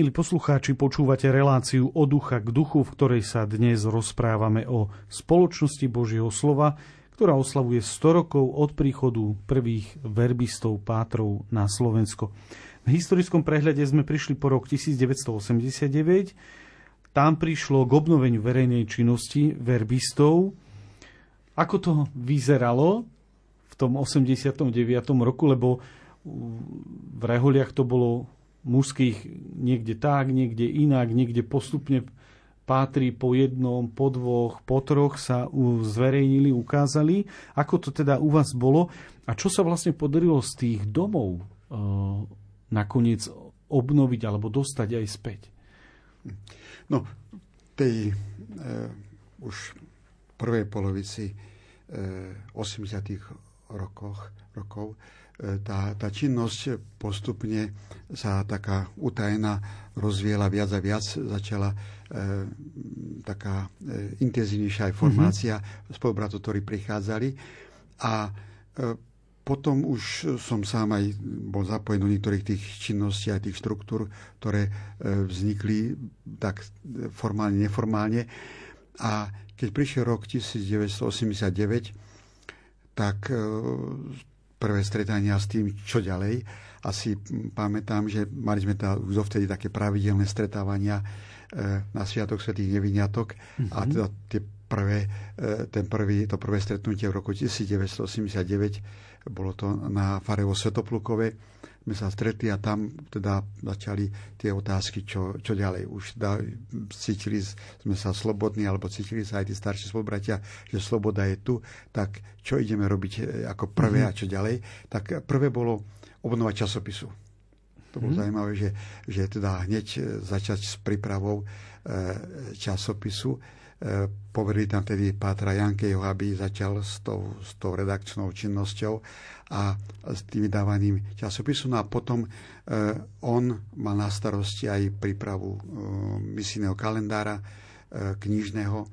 Milí poslucháči, počúvate reláciu od ducha k duchu, v ktorej sa dnes rozprávame o spoločnosti Božieho slova, ktorá oslavuje 100 rokov od príchodu prvých verbistov pátrov na Slovensko. V historickom prehľade sme prišli po rok 1989. Tam prišlo k obnoveniu verejnej činnosti verbistov. Ako to vyzeralo v tom 89. roku, lebo v Reholiach to bolo mužských niekde tak, niekde inak, niekde postupne pátri po jednom, po dvoch, po troch sa zverejnili, ukázali. Ako to teda u vás bolo a čo sa vlastne podarilo z tých domov e, nakoniec obnoviť alebo dostať aj späť? No, tej e, už prvej polovici e, 80. rokoch, rokov tá, tá činnosť postupne sa taká utajená rozviela viac a viac, začala e, taká e, intenzívnejšia aj formácia mm-hmm. spolubratov, ktorí prichádzali a e, potom už som sám aj bol zapojený do niektorých tých činností, aj tých štruktúr, ktoré e, vznikli tak formálne, neformálne. A keď prišiel rok 1989, tak e, prvé stretania s tým, čo ďalej. Asi pamätám, že mali sme teda už dovtedy také pravidelné stretávania e, na Sviatok Svetých Neviniatok mm-hmm. a mhm. teda tie prvé, e, ten prvý, to prvé stretnutie v roku 1989 bolo to na Farevo Svetoplukove sme sa stretli a tam teda začali tie otázky, čo, čo ďalej. Už da, cítili sme sa slobodní, alebo cítili sa aj tí starší spolubratia, že sloboda je tu, tak čo ideme robiť e, ako prvé mm-hmm. a čo ďalej. Tak prvé bolo obnovať časopisu. To bolo mm-hmm. zaujímavé, že, že teda hneď e, začať s prípravou e, časopisu poverili tam tedy Pátra Jankeho, aby začal s tou, s tou redakčnou činnosťou a s tým vydávaním časopisu. No a potom e, on mal na starosti aj prípravu e, misijného kalendára knižného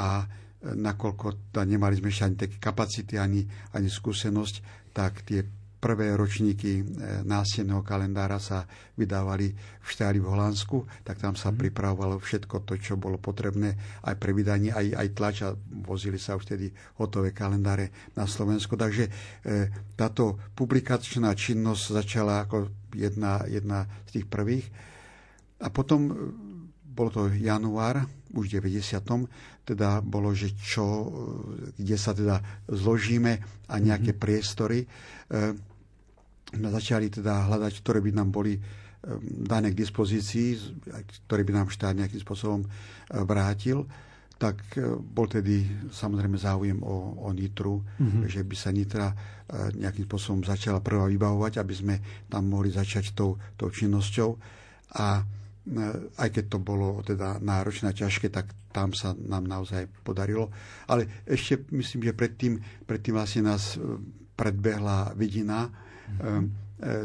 a nakoľko nemali sme ešte ani také kapacity, ani, ani skúsenosť, tak tie prvé ročníky e, nástenného kalendára sa vydávali v Štári v Holandsku, tak tam sa mm. pripravovalo všetko to, čo bolo potrebné aj pre vydanie, aj, aj tlač a vozili sa už vtedy hotové kalendáre na Slovensku. Takže e, táto publikačná činnosť začala ako jedna, jedna z tých prvých. A potom e, bolo to január, už v 90. teda bolo, že čo, kde sa teda zložíme a nejaké mm-hmm. priestory začali teda hľadať, ktoré by nám boli dané k dispozícii, ktoré by nám štát nejakým spôsobom e, vrátil, tak e, bol tedy samozrejme záujem o, o Nitru, mm-hmm. že by sa Nitra e, nejakým spôsobom začala prvá vybavovať, aby sme tam mohli začať tou, tou činnosťou. A aj keď to bolo teda náročné a ťažké, tak tam sa nám naozaj podarilo. Ale ešte myslím, že predtým, predtým vlastne nás predbehla vidina,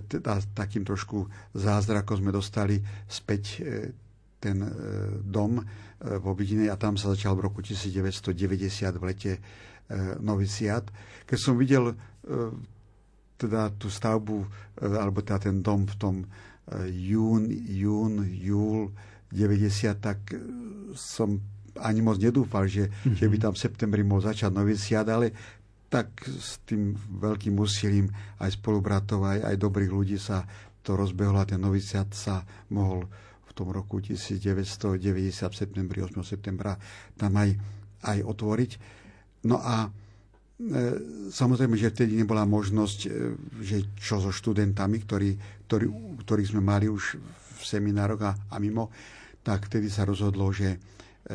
teda takým trošku zázrakom sme dostali späť e, ten e, dom v Obidine a tam sa začal v roku 1990 v lete noviciát. Keď som videl teda tú stavbu, alebo teda ten dom v tom jún, jún, júl 90, tak som ani moc nedúfal, že, mm-hmm. že by tam v septembri mohol začať noviciát, ale tak s tým veľkým úsilím aj spolubratov, aj, aj dobrých ľudí sa to rozbehlo a ten noviciat sa mohol v tom roku 1990 v septembri, 8. septembra tam aj, aj otvoriť. No a samozrejme, že vtedy nebola možnosť, e, že čo so študentami, ktorí, ktorí, ktorých sme mali už v seminároch a, a mimo, tak vtedy sa rozhodlo, že e,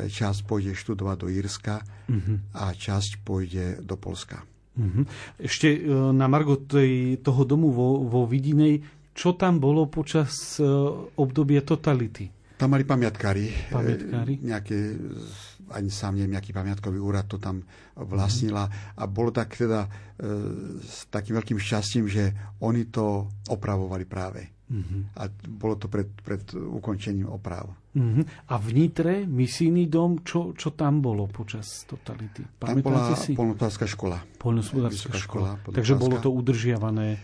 časť pôjde študovať do Írska uh-huh. a časť pôjde do Polska. Uh-huh. Ešte na Margo tej, toho domu vo, vo Vidinej, čo tam bolo počas obdobia totality? Tam mali pamiatkári. Pamiatkári? Nejaké ani sám neviem, aký pamiatkový úrad to tam vlastnila. A bolo tak teda e, s takým veľkým šťastím, že oni to opravovali práve. Mm-hmm. A bolo to pred, pred ukončením oprav. Mm-hmm. A v Nitre, misijný dom, čo, čo tam bolo počas totality? Pamätáte tam bola si? polnospodárska škola. Polnospodárska škola. škola Takže bolo to udržiavané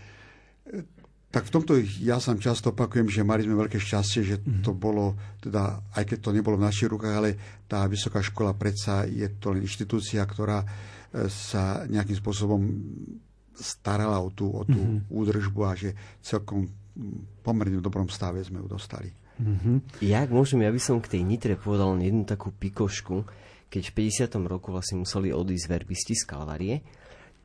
tak v tomto ja sa často opakujem, že mali sme veľké šťastie, že mhm. to bolo, teda, aj keď to nebolo v našich rukách, ale tá vysoká škola predsa je to len inštitúcia, ktorá e, sa nejakým spôsobom starala o tú, o tú mm-hmm. údržbu a že celkom pomerne v dobrom stave sme ju dostali. Mm-hmm. Ja, ak môžem, ja by som k tej Nitre povedal len jednu takú pikošku, keď v 50. roku vlastne museli odísť verbisti z Kalvarie,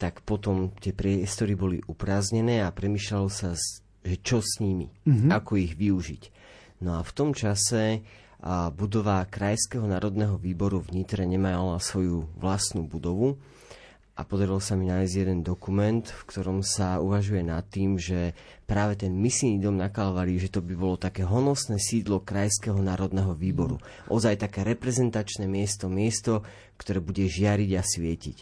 tak potom tie priestory boli uprázdnené a premyšľalo sa, že čo s nimi, mm-hmm. ako ich využiť. No a v tom čase a budova Krajského národného výboru v Nitre nemala svoju vlastnú budovu a podarilo sa mi nájsť jeden dokument, v ktorom sa uvažuje nad tým, že práve ten misijný dom na Kalvarii, že to by bolo také honosné sídlo Krajského národného výboru. Ozaj také reprezentačné miesto, miesto, ktoré bude žiariť a svietiť.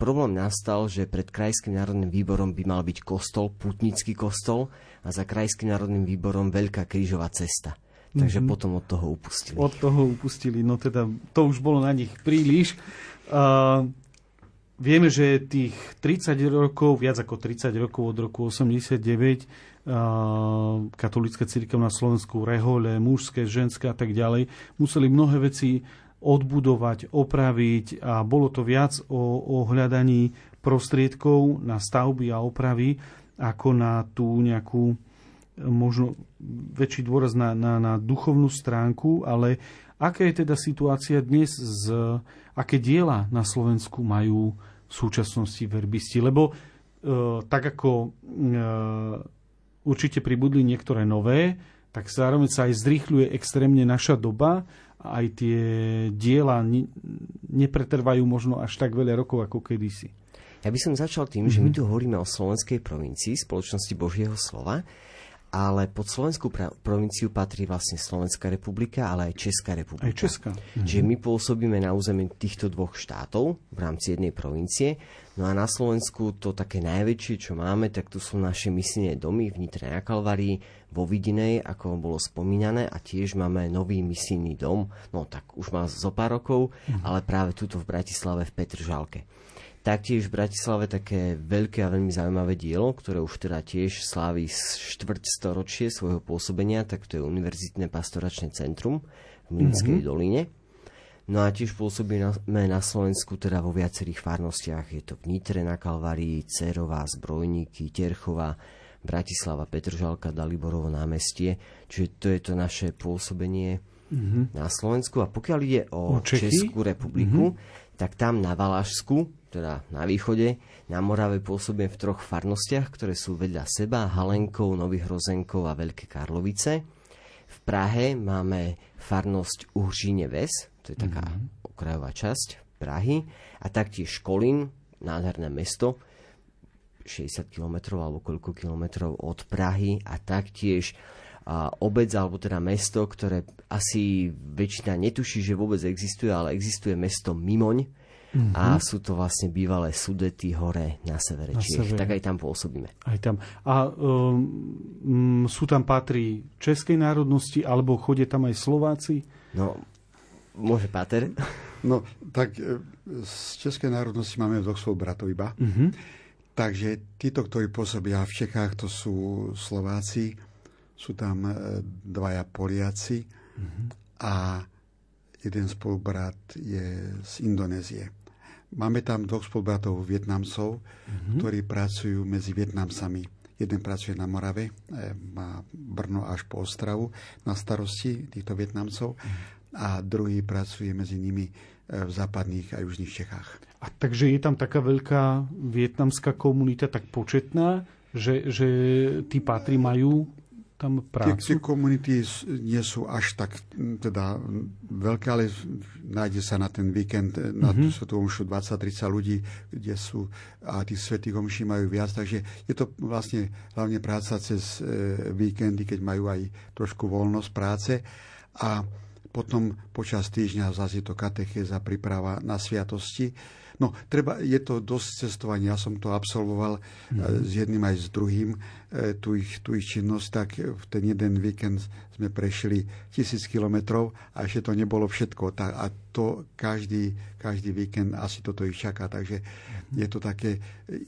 Problém nastal, že pred Krajským národným výborom by mal byť kostol, putnický kostol a za Krajským národným výborom veľká krížová cesta. Takže mm-hmm. potom od toho upustili. Od toho upustili, no teda to už bolo na nich príliš. Uh, vieme, že tých 30 rokov, viac ako 30 rokov od roku 89, uh, katolícka církev na Slovensku, rehole, mužské, ženské a tak ďalej, museli mnohé veci odbudovať, opraviť a bolo to viac o, o hľadaní prostriedkov na stavby a opravy ako na tú nejakú možno väčší dôraz na, na, na duchovnú stránku, ale aká je teda situácia dnes, z, aké diela na Slovensku majú v súčasnosti verbisti? Lebo e, tak ako e, určite pribudli niektoré nové, tak zároveň sa aj zrýchľuje extrémne naša doba aj tie diela nepretrvajú možno až tak veľa rokov ako kedysi. Ja by som začal tým, mm-hmm. že my mhm. tu hovoríme o slovenskej provincii, spoločnosti Božieho slova, ale pod slovenskú provinciu patrí vlastne Slovenská republika, ale aj Česká republika. Aj Česká. Mhm. Čiže my pôsobíme na území týchto dvoch štátov v rámci jednej provincie. No a na Slovensku to také najväčšie, čo máme, tak tu sú naše misijné domy v Nitre na Kalvarii, vo Vidinej, ako bolo spomínané, a tiež máme nový misijný dom, no tak už má zo pár rokov, mhm. ale práve tuto v Bratislave v Petržalke. Taktiež v Bratislave také veľké a veľmi zaujímavé dielo, ktoré už teda tiež slávi štvrť storočie svojho pôsobenia, tak to je Univerzitné pastoračné centrum v Mlínskej mm-hmm. doline. No a tiež pôsobíme na Slovensku teda vo viacerých farnostiach. Je to v Nitre na Kalvarii, Cerová, Zbrojníky, Terchová, Bratislava, Petržalka, Daliborovo námestie. Čiže to je to naše pôsobenie mm-hmm. na Slovensku. A pokiaľ ide o, o Českú republiku, mm-hmm. tak tam na Valašsku teda na východe. Na Morave pôsobím v troch farnostiach, ktoré sú vedľa seba, Halenkov, Nových Hrozenkov a Veľké Karlovice. V Prahe máme farnosť Uhříne Ves, to je taká mm-hmm. okrajová časť Prahy, a taktiež Školín, nádherné mesto, 60 km alebo koľko kilometrov od Prahy a taktiež a obec alebo teda mesto, ktoré asi väčšina netuší, že vôbec existuje, ale existuje mesto Mimoň, Mm-hmm. A sú to vlastne bývalé Sudety hore na severe na Čiech. Severe. Tak aj tam pôsobíme. Aj tam. A um, sú tam patrí českej národnosti, alebo chodia tam aj Slováci? No, môže Páter. *laughs* No, tak e, z českej národnosti máme dvoch svojich bratov iba. Mm-hmm. Takže títo, ktorí pôsobia v Čechách, to sú Slováci, sú tam e, dvaja Poliaci mm-hmm. a jeden spolubrat je z Indonézie. Máme tam dvoch spolubratov Vietnamcov, mm-hmm. ktorí pracujú medzi Vietnamcami. Jeden pracuje na Morave, e, má Brno až po Ostravu na starosti týchto Vietnamcov mm-hmm. a druhý pracuje medzi nimi v západných a južných Čechách. A takže je tam taká veľká vietnamská komunita, tak početná, že, že tí patrí majú tam prácu? Tie, tie komunity nie sú až tak teda, veľké, ale nájde sa na ten víkend na mm-hmm. tú Svetú omšu 20-30 ľudí, kde sú a tí Svetých omší majú viac, takže je to vlastne hlavne práca cez e, víkendy, keď majú aj trošku voľnosť práce a potom počas týždňa zase to katechéza, príprava na sviatosti No, treba, je to dosť cestovanie. Ja som to absolvoval mm. s jedným aj s druhým, e, tu ich, tu ich činnosť, tak v ten jeden víkend sme prešli tisíc kilometrov a ešte to nebolo všetko. A to každý, každý víkend asi toto ich čaká. Takže je to také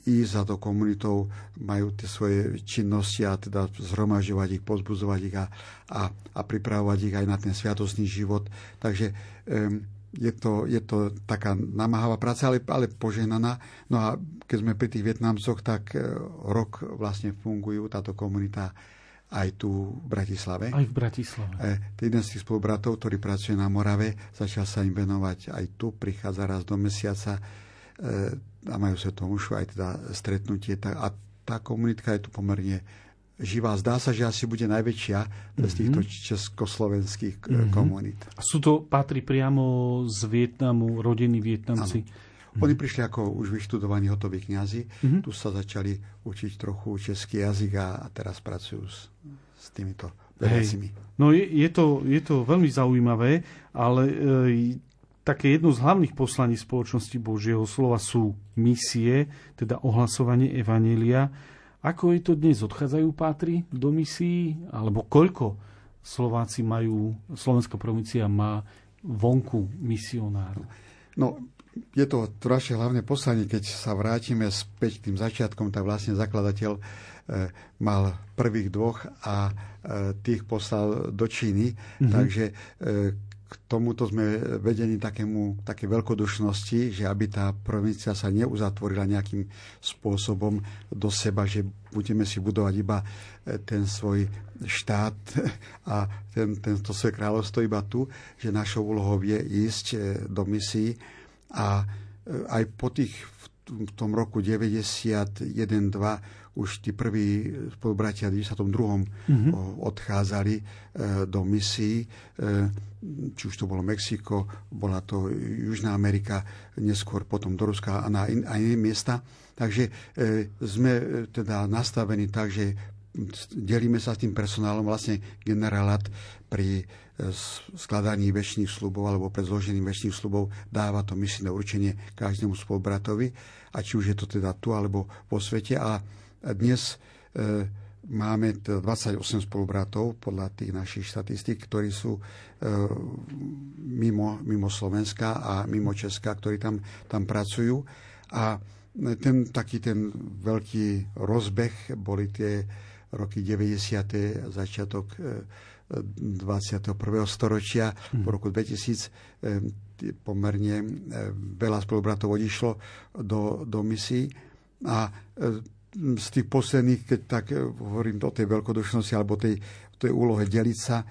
ísť za to komunitou, majú tie svoje činnosti a teda zhromažďovať ich, pozbuzovať ich a, a, a pripravovať ich aj na ten sviatostný život. Takže um, je to, je to taká namáhavá práca, ale, ale poženaná. No a keď sme pri tých Vietnamcoch, tak e, rok vlastne fungujú táto komunita aj tu v Bratislave. Aj v Bratislave. E, jeden z tých spolubratov, ktorý pracuje na Morave, začal sa im venovať aj tu, prichádza raz do mesiaca e, a majú sa tomu aj teda stretnutie. A tá komunitka je tu pomerne živá. Zdá sa, že asi bude najväčšia mm-hmm. z týchto československých mm-hmm. komunít. A sú to, patrí priamo z Vietnamu, rodiny Vietnamci? Ano. Oni prišli ako už vyštudovaní hotoví kňazi. Mm-hmm. Tu sa začali učiť trochu český jazyk a, a teraz pracujú s, s týmito veriacimi. No je, je, to, je to veľmi zaujímavé, ale e, také jedno z hlavných poslaní spoločnosti Božieho slova sú misie, teda ohlasovanie Evanelia ako je to dnes? Odchádzajú pátry do misií? Alebo koľko Slováci majú, Slovenská provincia má vonku misionárov? No, je to naše hlavné poslanie, keď sa vrátime späť k tým začiatkom, tak vlastne zakladateľ e, mal prvých dvoch a e, tých poslal do Číny. Mm-hmm. Takže e, k tomuto sme vedení takému, také veľkodušnosti, že aby tá provincia sa neuzatvorila nejakým spôsobom do seba, že budeme si budovať iba e, ten svoj štát *laughs* a ten, tento svoje kráľovstvo iba tu, že našou úlohou je ísť e, do misií. A e, aj po tých v tom roku 91-2 už tí prví spolubratia v 92. Mm-hmm. odchádzali e, do misií, e, či už to bolo Mexiko, bola to Južná Amerika, neskôr potom do Ruska a na in, iné miesta. Takže e, sme teda nastavení tak, že delíme sa s tým personálom, vlastne generálat pri skladaní väčšných slubov alebo pred zložením väčšných slubov dáva to misijné určenie každému spolubratovi a či už je to teda tu alebo vo svete a dnes e, máme 28 spolubratov podľa tých našich štatistík, ktorí sú e, mimo, mimo Slovenska a mimo Česka, ktorí tam, tam pracujú a ten taký ten veľký rozbeh boli tie roky 90. začiatok 21. storočia. Po roku 2000 eh, pomerne veľa spolubratov odišlo do, do misií a z tých posledných, keď tak hovorím o tej veľkodušnosti alebo tej, tej úlohe deliť sa,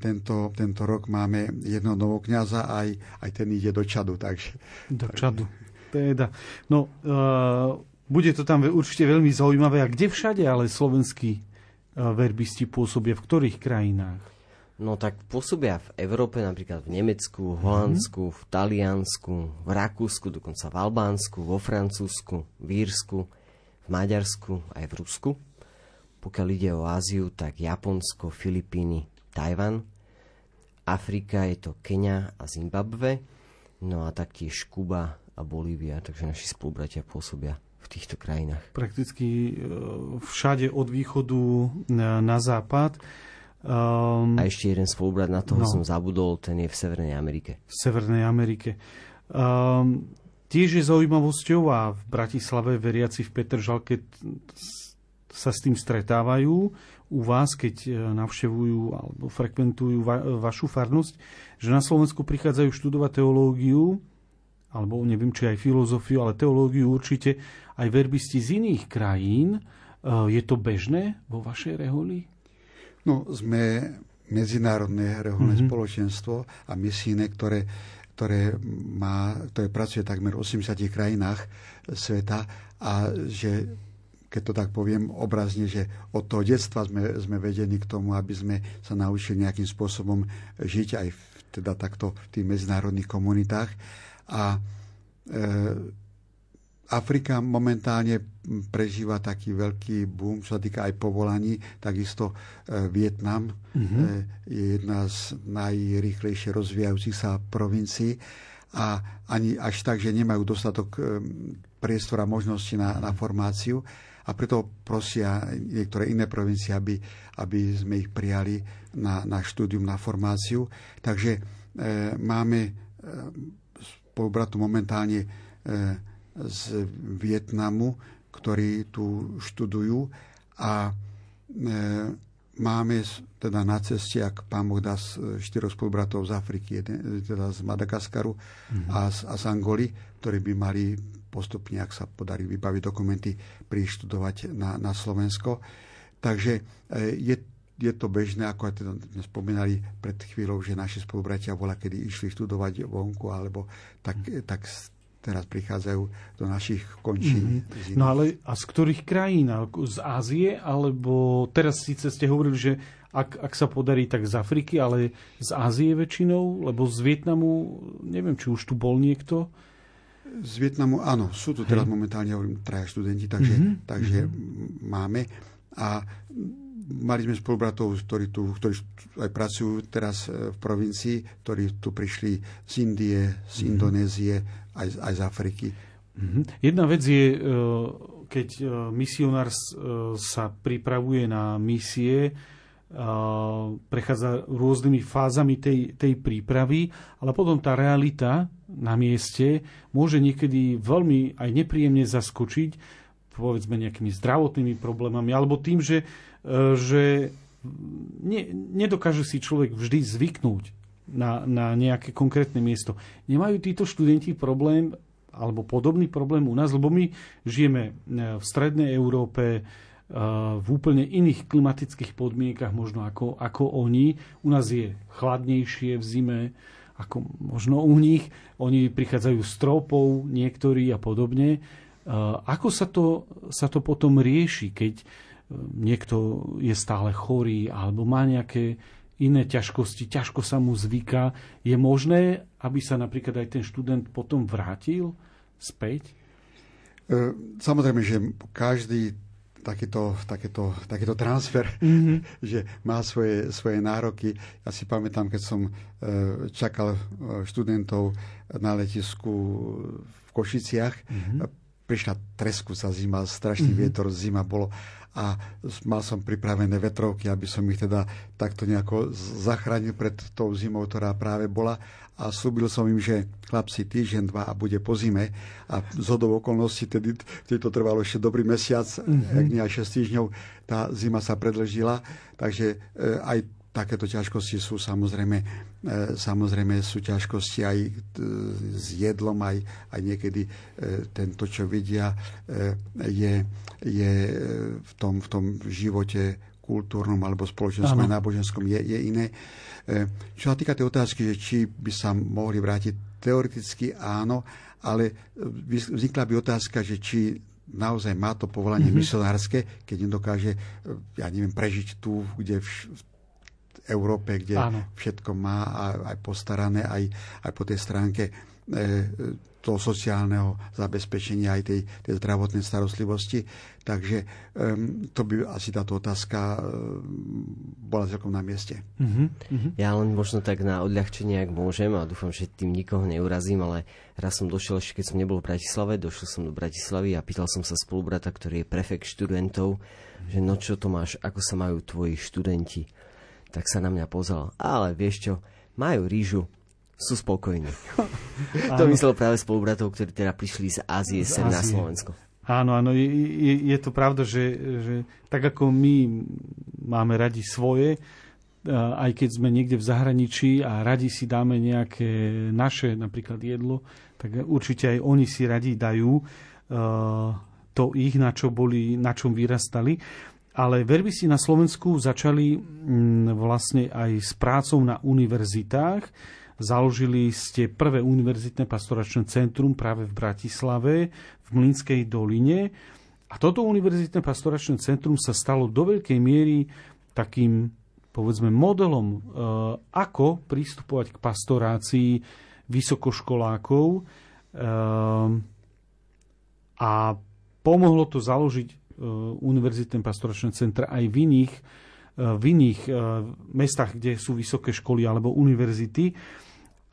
tento, tento rok máme jedno nového kniaza, aj, aj ten ide do Čadu. Takže, do Čadu. Teda. No, uh, bude to tam určite veľmi zaujímavé. A kde všade ale slovenský verbisti pôsobia v ktorých krajinách? No tak pôsobia v Európe, napríklad v Nemecku, v Holandsku, v Taliansku, v Rakúsku, dokonca v Albánsku, vo Francúzsku, v Írsku, v Maďarsku aj v Rusku. Pokiaľ ide o Áziu, tak Japonsko, Filipíny, Tajvan. Afrika je to Kenia a Zimbabve. No a taktiež Kuba a Bolívia, takže naši spolubratia pôsobia v týchto krajinách. Prakticky e, všade od východu na západ. Um, a ešte jeden spolubrat, na toho no, som zabudol, ten je v Severnej Amerike. V Severnej Amerike. Um, tiež je zaujímavosťou a v Bratislave veriaci v Petržalke sa s tým stretávajú u vás, keď e, navštevujú alebo frekventujú va, vašu farnosť, že na Slovensku prichádzajú študovať teológiu alebo neviem, či aj filozofiu, ale teológiu určite, aj verbisti z iných krajín. E, je to bežné vo vašej reholi? No, sme medzinárodné reholné mm-hmm. spoločenstvo a misíne, ktoré ktoré, má, ktoré pracuje takmer v 80 krajinách sveta a že keď to tak poviem obrazne, že od toho detstva sme, sme vedení k tomu, aby sme sa naučili nejakým spôsobom žiť aj v, teda takto v tých medzinárodných komunitách. A e, Afrika momentálne prežíva taký veľký boom, čo sa týka aj povolaní. Takisto e, Vietnam mm-hmm. je jedna z najrýchlejšie rozvíjajúcich sa provincií a ani až tak, že nemajú dostatok e, priestora možnosti na, na formáciu a preto prosia niektoré iné provincie, aby, aby sme ich prijali na, na štúdium, na formáciu. Takže e, máme e, spolubratu momentálne e, z Vietnamu, ktorí tu študujú a e, máme teda na ceste, ak pán Boh dá štyroch spolubratov z Afriky, jeden, teda z Madagaskaru mm-hmm. a, z, a z Angoly, ktorí by mali postupne, ak sa podarí vybaviť dokumenty, prištudovať na, na Slovensko. Takže e, je, je to bežné, ako aj teda sme spomínali pred chvíľou, že naši spolubratia bola, kedy išli študovať vonku, alebo tak, tak teraz prichádzajú do našich končín. Mm-hmm. No ale a z ktorých krajín? Z Ázie? Alebo teraz síce ste hovorili, že ak, ak sa podarí, tak z Afriky, ale z Ázie väčšinou? Lebo z Vietnamu, neviem, či už tu bol niekto. Z Vietnamu, áno, sú tu teraz momentálne, hovorím, traja študenti, takže, mm-hmm. takže mm-hmm. máme. A mali sme spolubratov, ktorí tu ktorí aj pracujú teraz e, v provincii, ktorí tu prišli z Indie, z mm-hmm. Indonézie, aj, aj z Afriky. Mm-hmm. Jedna vec je, e, keď e, misionár sa pripravuje na misie, prechádza rôznymi fázami tej, tej prípravy, ale potom tá realita na mieste môže niekedy veľmi aj nepríjemne zaskočiť, povedzme nejakými zdravotnými problémami, alebo tým, že, e, že ne, nedokáže si človek vždy zvyknúť na, na nejaké konkrétne miesto. Nemajú títo študenti problém alebo podobný problém u nás, lebo my žijeme e, v strednej Európe, v úplne iných klimatických podmienkach možno ako, ako oni. U nás je chladnejšie v zime ako možno u nich. Oni prichádzajú s tropou niektorí a podobne. Ako sa to, sa to potom rieši, keď e, niekto je stále chorý alebo má nejaké iné ťažkosti, ťažko sa mu zvyká. Je možné, aby sa napríklad aj ten študent potom vrátil späť? E, samozrejme, že každý takýto, takýto, takýto transfer, mm-hmm. *laughs* že má svoje, svoje nároky. Ja si pamätám, keď som e, čakal e, študentov na letisku v Košiciach, mm-hmm. prišla sa zima, strašný mm-hmm. vietor, zima bolo a mal som pripravené vetrovky, aby som ich teda takto nejako zachránil pred tou zimou, ktorá práve bola. A slúbil som im, že chlapci týždeň, dva a bude po zime. A z hodov okolností, tedy, tedy to trvalo ešte dobrý mesiac, mm-hmm. ak nie aj 6 týždňov, tá zima sa predlžila, takže e, aj takéto ťažkosti sú samozrejme, e, samozrejme sú ťažkosti aj e, s jedlom, aj, aj niekedy e, tento, čo vidia, je, je v, tom, v tom živote kultúrnom alebo spoločenskom a náboženskom je, je iné. Čo sa týka tej otázky, že či by sa mohli vrátiť, teoreticky áno, ale vznikla by otázka, že či naozaj má to povolanie mm-hmm. misionárske, keď nedokáže, ja neviem, prežiť tu, kde v Európe, kde áno. všetko má aj postarané, aj, aj po tej stránke e, toho sociálneho zabezpečenia aj tej, tej zdravotnej starostlivosti. Takže um, to by asi táto otázka um, bola celkom na mieste. Uh-huh. Ja len možno tak na odľahčenie, ak môžem, a dúfam, že tým nikoho neurazím, ale raz som došiel, ešte keď som nebol v Bratislave, došiel som do Bratislavy a pýtal som sa spolubrata, ktorý je prefekt študentov, že no čo to máš, ako sa majú tvoji študenti. Tak sa na mňa pozval, ale vieš čo, majú rýžu, sú spokojní. *laughs* to myslel práve spolubratov, ktorí teda prišli z Ázie z sem Ázie. na Slovensko. Áno, áno, je, je, je to pravda, že, že tak ako my máme radi svoje, aj keď sme niekde v zahraničí a radi si dáme nejaké naše napríklad jedlo, tak určite aj oni si radi dajú to ich, na, čo boli, na čom vyrastali. Ale verby si na Slovensku začali vlastne aj s prácou na univerzitách, Založili ste prvé univerzitné pastoračné centrum práve v Bratislave, v Mlínskej doline. A toto univerzitné pastoračné centrum sa stalo do veľkej miery takým, povedzme, modelom, e, ako pristupovať k pastorácii vysokoškolákov. E, a pomohlo to založiť univerzitné pastoračné centra aj v iných, v iných mestách, kde sú vysoké školy alebo univerzity.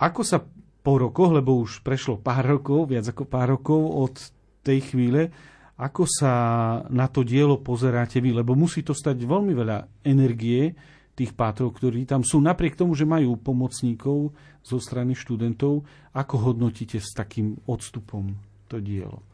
Ako sa po rokoch, lebo už prešlo pár rokov, viac ako pár rokov od tej chvíle, ako sa na to dielo pozeráte vy? Lebo musí to stať veľmi veľa energie tých pátrov, ktorí tam sú. Napriek tomu, že majú pomocníkov zo strany študentov, ako hodnotíte s takým odstupom to dielo?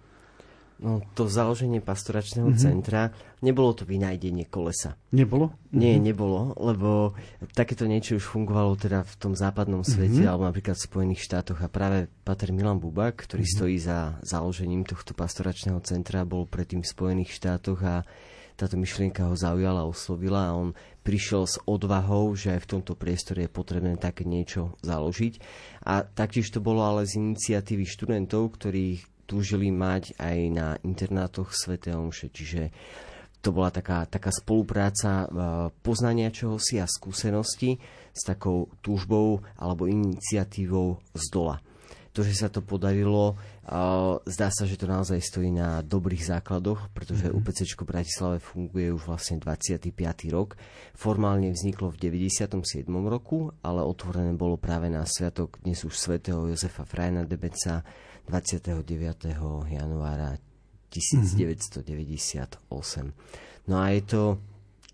No, to založenie pastoračného mm-hmm. centra, nebolo to vynájdenie kolesa. Nebolo? Nie, mm-hmm. nebolo, lebo takéto niečo už fungovalo teda v tom západnom svete, mm-hmm. alebo napríklad v Spojených štátoch a práve Pater Milan Bubak, ktorý mm-hmm. stojí za založením tohto pastoračného centra, bol predtým v Spojených štátoch a táto myšlienka ho zaujala oslovila a on prišiel s odvahou, že aj v tomto priestore je potrebné také niečo založiť. A taktiež to bolo ale z iniciatívy študentov, ktorí túžili mať aj na internátoch Svete Omše, čiže to bola taká, taká spolupráca e, poznania čohosi a skúsenosti s takou túžbou alebo iniciatívou z dola. To, že sa to podarilo, e, zdá sa, že to naozaj stojí na dobrých základoch, pretože mm-hmm. UPC v Bratislave funguje už vlastne 25. rok. Formálne vzniklo v 97. roku, ale otvorené bolo práve na sviatok dnes už svätého Jozefa Frajna Debeca 29. januára 1998. No a je to,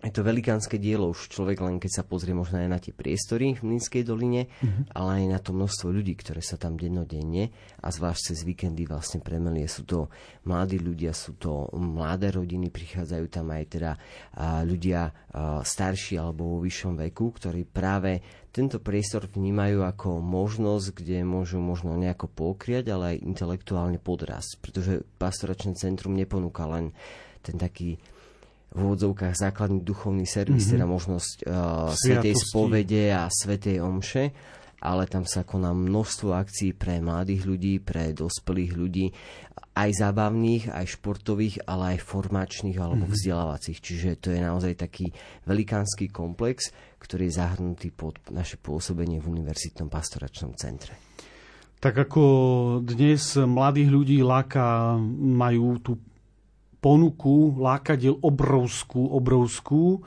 je to velikánske dielo, už človek len keď sa pozrie možno aj na tie priestory v Mlínskej doline, mm-hmm. ale aj na to množstvo ľudí, ktoré sa tam dennodenne a zvlášť cez víkendy vlastne premelie. Sú to mladí ľudia, sú to mladé rodiny, prichádzajú tam aj teda ľudia starší alebo vo vyššom veku, ktorí práve tento priestor vnímajú ako možnosť, kde môžu možno nejako pokriať, ale aj intelektuálne podrásť. Pretože pastoračné centrum neponúka len ten taký v úvodzovkách základný duchovný servis, mm-hmm. teda možnosť uh, svetej spovede a svetej omše, ale tam sa koná množstvo akcií pre mladých ľudí, pre dospelých ľudí, aj zábavných, aj športových, ale aj formačných alebo mm-hmm. vzdelávacích. Čiže to je naozaj taký velikánsky komplex, ktorý je zahrnutý pod naše pôsobenie v Univerzitnom pastoračnom centre. Tak ako dnes mladých ľudí láka, majú tú ponuku lákadiel obrovskú, obrovskú,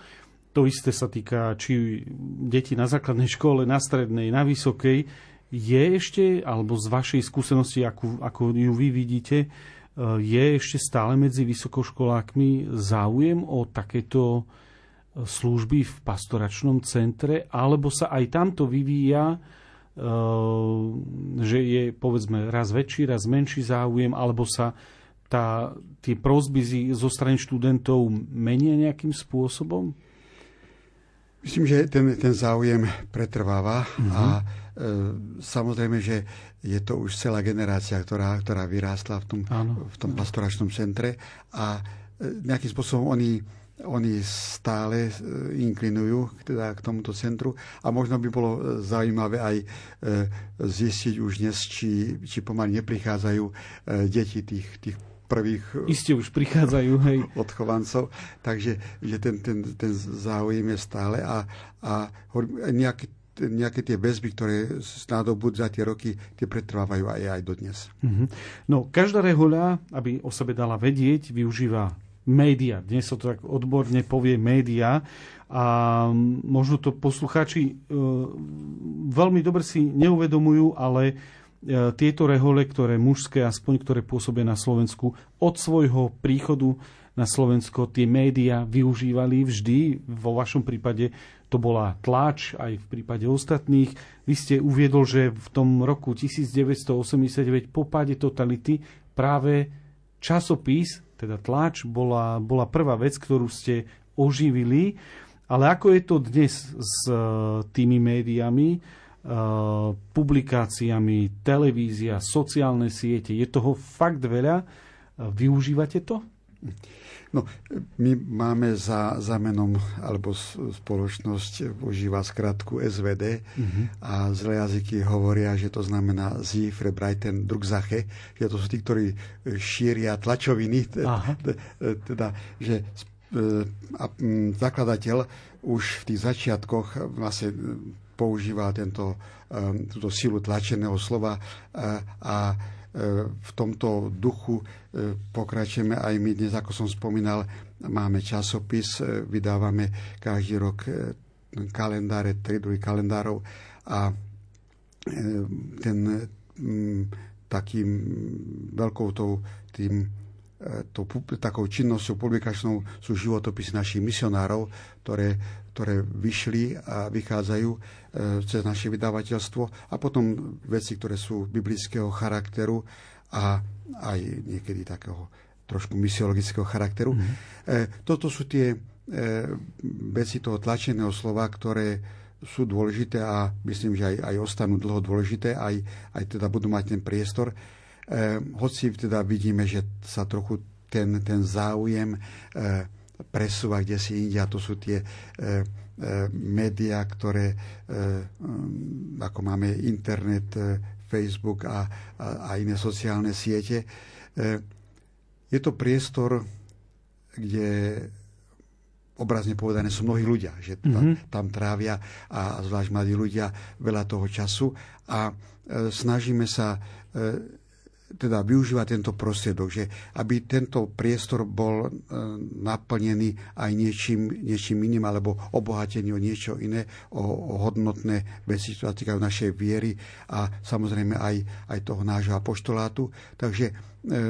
to isté sa týka či detí na základnej škole, na strednej, na vysokej. Je ešte, alebo z vašej skúsenosti, ako, ako ju vy vidíte, e, je ešte stále medzi vysokoškolákmi záujem o takéto e, služby v pastoračnom centre, alebo sa aj tamto vyvíja, e, že je povedzme raz väčší, raz menší záujem, alebo sa tá, tie prozby zo strany študentov menia nejakým spôsobom? Myslím, že ten, ten záujem pretrváva mm-hmm. a e, samozrejme, že je to už celá generácia, ktorá, ktorá vyrástla v tom, v tom pastoračnom centre a e, nejakým spôsobom oni, oni stále e, inklinujú teda k tomuto centru a možno by bolo e, zaujímavé aj e, zistiť už dnes, či, či pomaly neprichádzajú deti tých, tých prvých Isté už prichádzajú, hej. *laughs* odchovancov, takže že ten, ten, ten záujem je stále a, a nejaké, nejaké tie väzby, ktoré nádobud za tie roky, tie pretrvávajú aj, aj dodnes. Mm-hmm. No, každá rehoľa, aby o sebe dala vedieť, využíva média. Dnes sa to tak odborne povie média a možno to poslucháči e, veľmi dobre si neuvedomujú, ale tieto rehole, ktoré mužské, aspoň ktoré pôsobia na Slovensku, od svojho príchodu na Slovensko tie médiá využívali vždy. Vo vašom prípade to bola tlač, aj v prípade ostatných. Vy ste uviedol, že v tom roku 1989 po páde totality práve časopis, teda tlač, bola, bola prvá vec, ktorú ste oživili. Ale ako je to dnes s e, tými médiami? Eh, publikáciami, televízia, sociálne siete. Je toho fakt veľa. Eh, využívate to? No, my máme za, za menom, alebo spoločnosť užíva skratku SVD mm-hmm. a zlé jazyky hovoria, že to znamená Sie Verbreiten Drucksache, že to sú tí, ktorí šíria tlačoviny, teda, že e, a zakladateľ už v tých začiatkoch vlastne používa tento, e, túto silu tlačeného slova e, a v tomto duchu e, pokračujeme aj my. Dnes, ako som spomínal, máme časopis, e, vydávame každý rok e, kalendáre, tri druhy kalendárov a ten takým veľkou tou, tým, to, takou činnosťou publikačnou sú životopisy našich misionárov, ktoré, ktoré vyšli a vychádzajú cez naše vydavateľstvo a potom veci, ktoré sú biblického charakteru a aj niekedy takého trošku misiologického charakteru. Mm-hmm. Toto sú tie e, veci toho tlačeného slova, ktoré sú dôležité a myslím, že aj, aj ostanú dlho dôležité, aj, aj teda budú mať ten priestor. E, hoci teda vidíme, že sa trochu ten, ten záujem e, presúva kde si inde a to sú tie e, E, médiá, ktoré, e, ako máme internet, e, Facebook a, a, a iné sociálne siete. Je to priestor, kde obrazne povedané sú mnohí ľudia, že mm-hmm. tam trávia a zvlášť mladí ľudia veľa toho času a snažíme sa teda využíva tento prostriedok, že aby tento priestor bol e, naplnený aj niečím, niečím iným alebo obohatený o niečo iné, o, o hodnotné veci, ktoré týkajú našej viery a samozrejme aj, aj toho nášho apoštolátu. Takže e,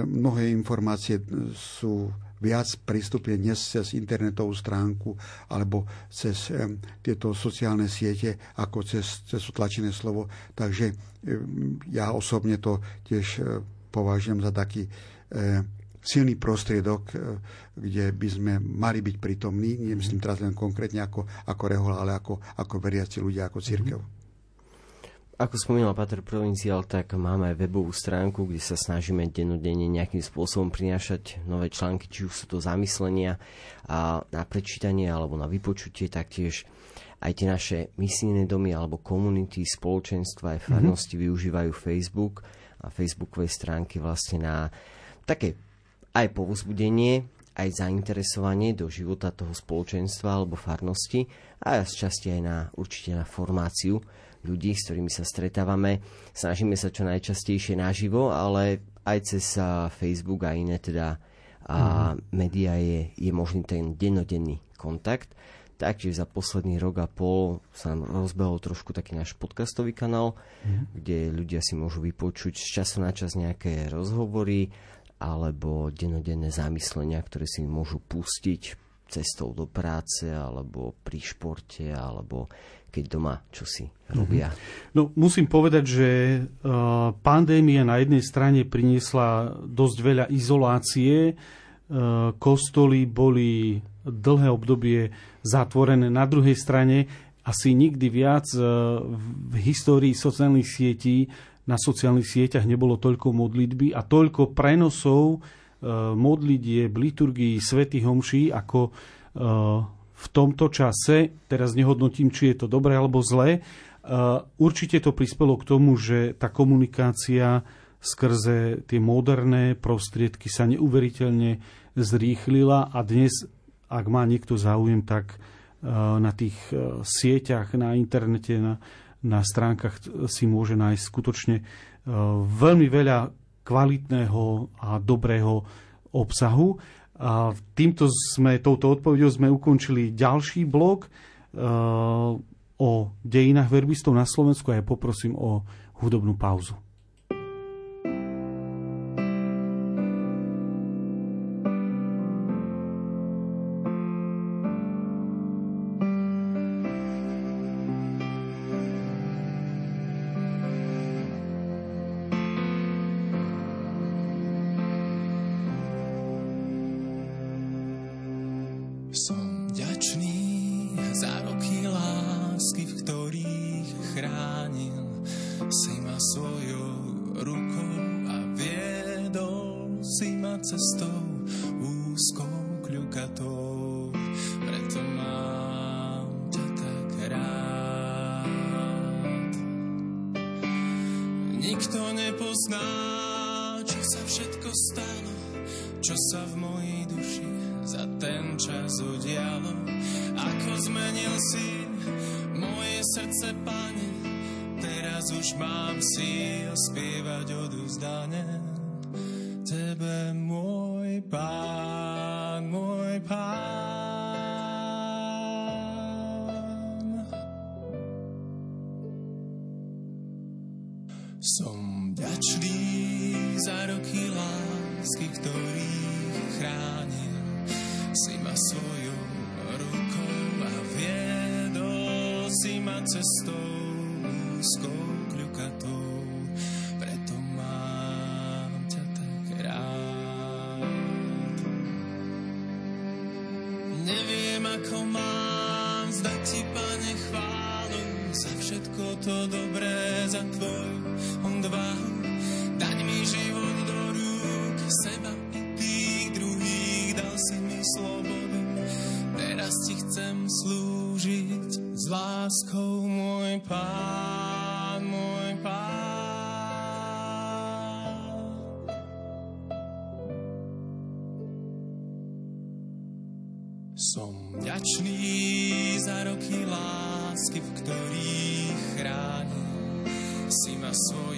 mnohé informácie sú viac prístupne dnes cez internetovú stránku alebo cez um, tieto sociálne siete ako cez, cez utlačené slovo. Takže um, ja osobne to tiež uh, považujem za taký silný prostriedok, kde by sme mali byť prítomní, nemyslím teraz len konkrétne ako, ako rehol, ale ako, ako veriaci ľudia, ako církev. Mm-hmm. Ako spomínal Pater Provinciál, tak máme aj webovú stránku, kde sa snažíme dennodenne nejakým spôsobom prinášať nové články, či už sú to zamyslenia a na prečítanie alebo na vypočutie, taktiež aj tie naše misijné domy alebo komunity, spoločenstva aj mhm. farnosti mm-hmm. využívajú Facebook a facebookové stránky vlastne na také aj povzbudenie, aj zainteresovanie do života toho spoločenstva alebo farnosti a z časti aj na určite na formáciu ľudí, s ktorými sa stretávame. Snažíme sa čo najčastejšie naživo, ale aj cez Facebook a iné teda a mm. média je, je možný ten dennodenný kontakt. Taktiež za posledný rok a pol sa nám rozbehol trošku taký náš podcastový kanál, mm. kde ľudia si môžu vypočuť z času na čas nejaké rozhovory alebo dennodenné zamyslenia, ktoré si môžu pustiť cestou do práce alebo pri športe alebo keď doma čo si robia? No, musím povedať, že uh, pandémia na jednej strane priniesla dosť veľa izolácie. Uh, kostoly boli dlhé obdobie zatvorené. Na druhej strane asi nikdy viac uh, v histórii sociálnych sietí na sociálnych sieťach nebolo toľko modlitby a toľko prenosov modlitieb, liturgii, svätých homší, ako v tomto čase, teraz nehodnotím, či je to dobré alebo zlé, určite to prispelo k tomu, že tá komunikácia skrze tie moderné prostriedky sa neuveriteľne zrýchlila a dnes, ak má niekto záujem, tak na tých sieťach, na internete, na, na stránkach si môže nájsť skutočne veľmi veľa kvalitného a dobrého obsahu. A týmto sme, touto odpovedou sme ukončili ďalší blok uh, o dejinách verbistov na Slovensku a ja poprosím o hudobnú pauzu. Cestou úzkou kľukatou. Preto mám ťa tak rád. Neviem, ako mám zdať ti, pane, chválu za všetko to dobré, za tvoju Som ďačný za roky lásky, v ktorých chránil si ma svojou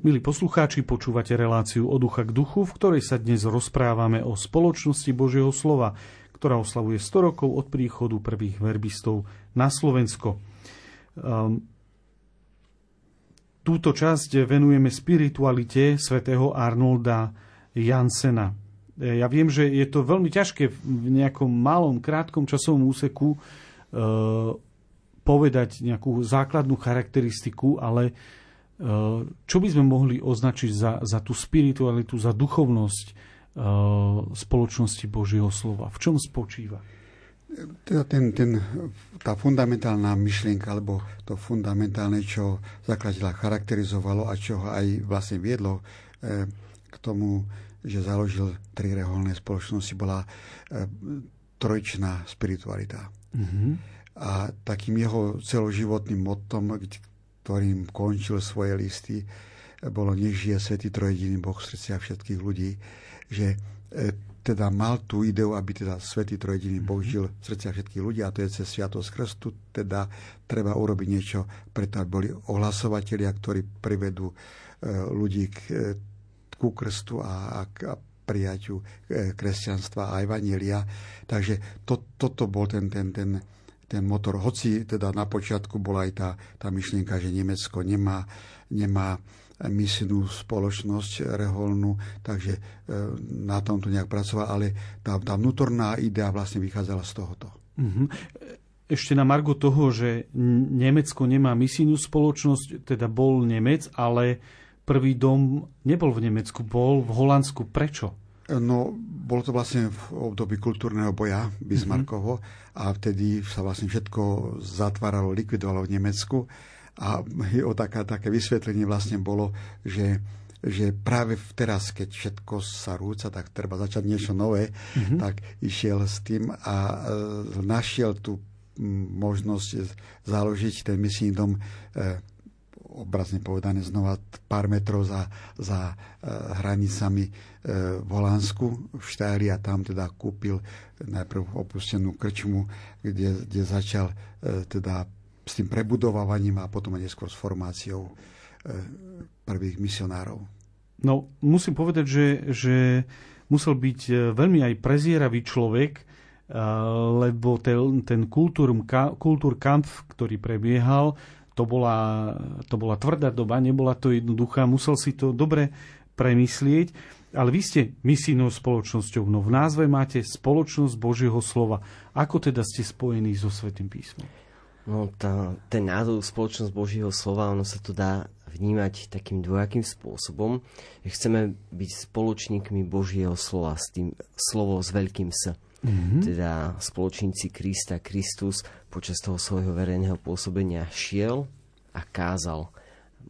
Milí poslucháči, počúvate reláciu od ducha k duchu, v ktorej sa dnes rozprávame o spoločnosti Božieho slova, ktorá oslavuje 100 rokov od príchodu prvých verbistov na Slovensko. Um, túto časť venujeme spiritualite svätého Arnolda Jansena. Ja viem, že je to veľmi ťažké v nejakom malom, krátkom časovom úseku uh, povedať nejakú základnú charakteristiku, ale čo by sme mohli označiť za, za tú spiritualitu, za duchovnosť spoločnosti Božieho slova? V čom spočíva? Teda ten, ten, tá fundamentálna myšlienka, alebo to fundamentálne, čo zakladateľa charakterizovalo a čo ho aj vlastne viedlo e, k tomu, že založil tri reholné spoločnosti, bola trojčná spiritualita. Mm-hmm. A takým jeho celoživotným motom, ktorým končil svoje listy, bolo nech žije Svetý Trojediný Boh v srdciach všetkých ľudí, že e, teda mal tú ideu, aby teda Svetý Trojediný Boh mhm. žil v srdciach všetkých ľudí a to je cez Sviatosť Krstu, teda treba urobiť niečo preto, aby boli ohlasovatelia, ktorí privedú e, ľudí k, e, ku krstu a, a prijaťu kresťanstva a evanielia. Takže to, toto bol ten, ten, ten, ten motor. Hoci teda na počiatku bola aj tá, tá myšlienka, že Nemecko nemá, nemá misijnú spoločnosť reholnú, takže e, na tom to nejak pracoval, ale tá, tá vnútorná idea vlastne vychádzala z tohoto. Mm-hmm. Ešte na margo toho, že Nemecko nemá misijnú spoločnosť, teda bol Nemec, ale prvý dom nebol v Nemecku, bol v Holandsku. Prečo? No, bolo to vlastne v období kultúrneho boja Bismarckovho mm-hmm. a vtedy sa vlastne všetko zatváralo, likvidovalo v Nemecku a o taká, také vysvetlenie vlastne bolo, že že práve teraz, keď všetko sa rúca, tak treba začať niečo nové, mm-hmm. tak išiel s tým a e, našiel tú možnosť založiť ten misijný dom e, obrazne povedané znova pár metrov za, za e, hranicami e, v Holandsku, v Štári a tam teda kúpil najprv opustenú krčmu, kde, kde začal e, teda s tým prebudovávaním a potom aj neskôr s formáciou prvých misionárov. No, musím povedať, že, že musel byť veľmi aj prezieravý človek, lebo ten, ten kultúrkampf, ktorý prebiehal, to bola, to bola tvrdá doba, nebola to jednoduchá, musel si to dobre premyslieť. Ale vy ste misijnou spoločnosťou, no v názve máte spoločnosť Božieho slova. Ako teda ste spojení so Svetým písmom? No, tá, ten názov Spoločnosť Božího slova, ono sa to dá vnímať takým dvojakým spôsobom, že chceme byť spoločníkmi Božieho slova, s tým slovo s veľkým S. Mm-hmm. Teda spoločníci Krista, Kristus počas toho svojho verejného pôsobenia šiel a kázal,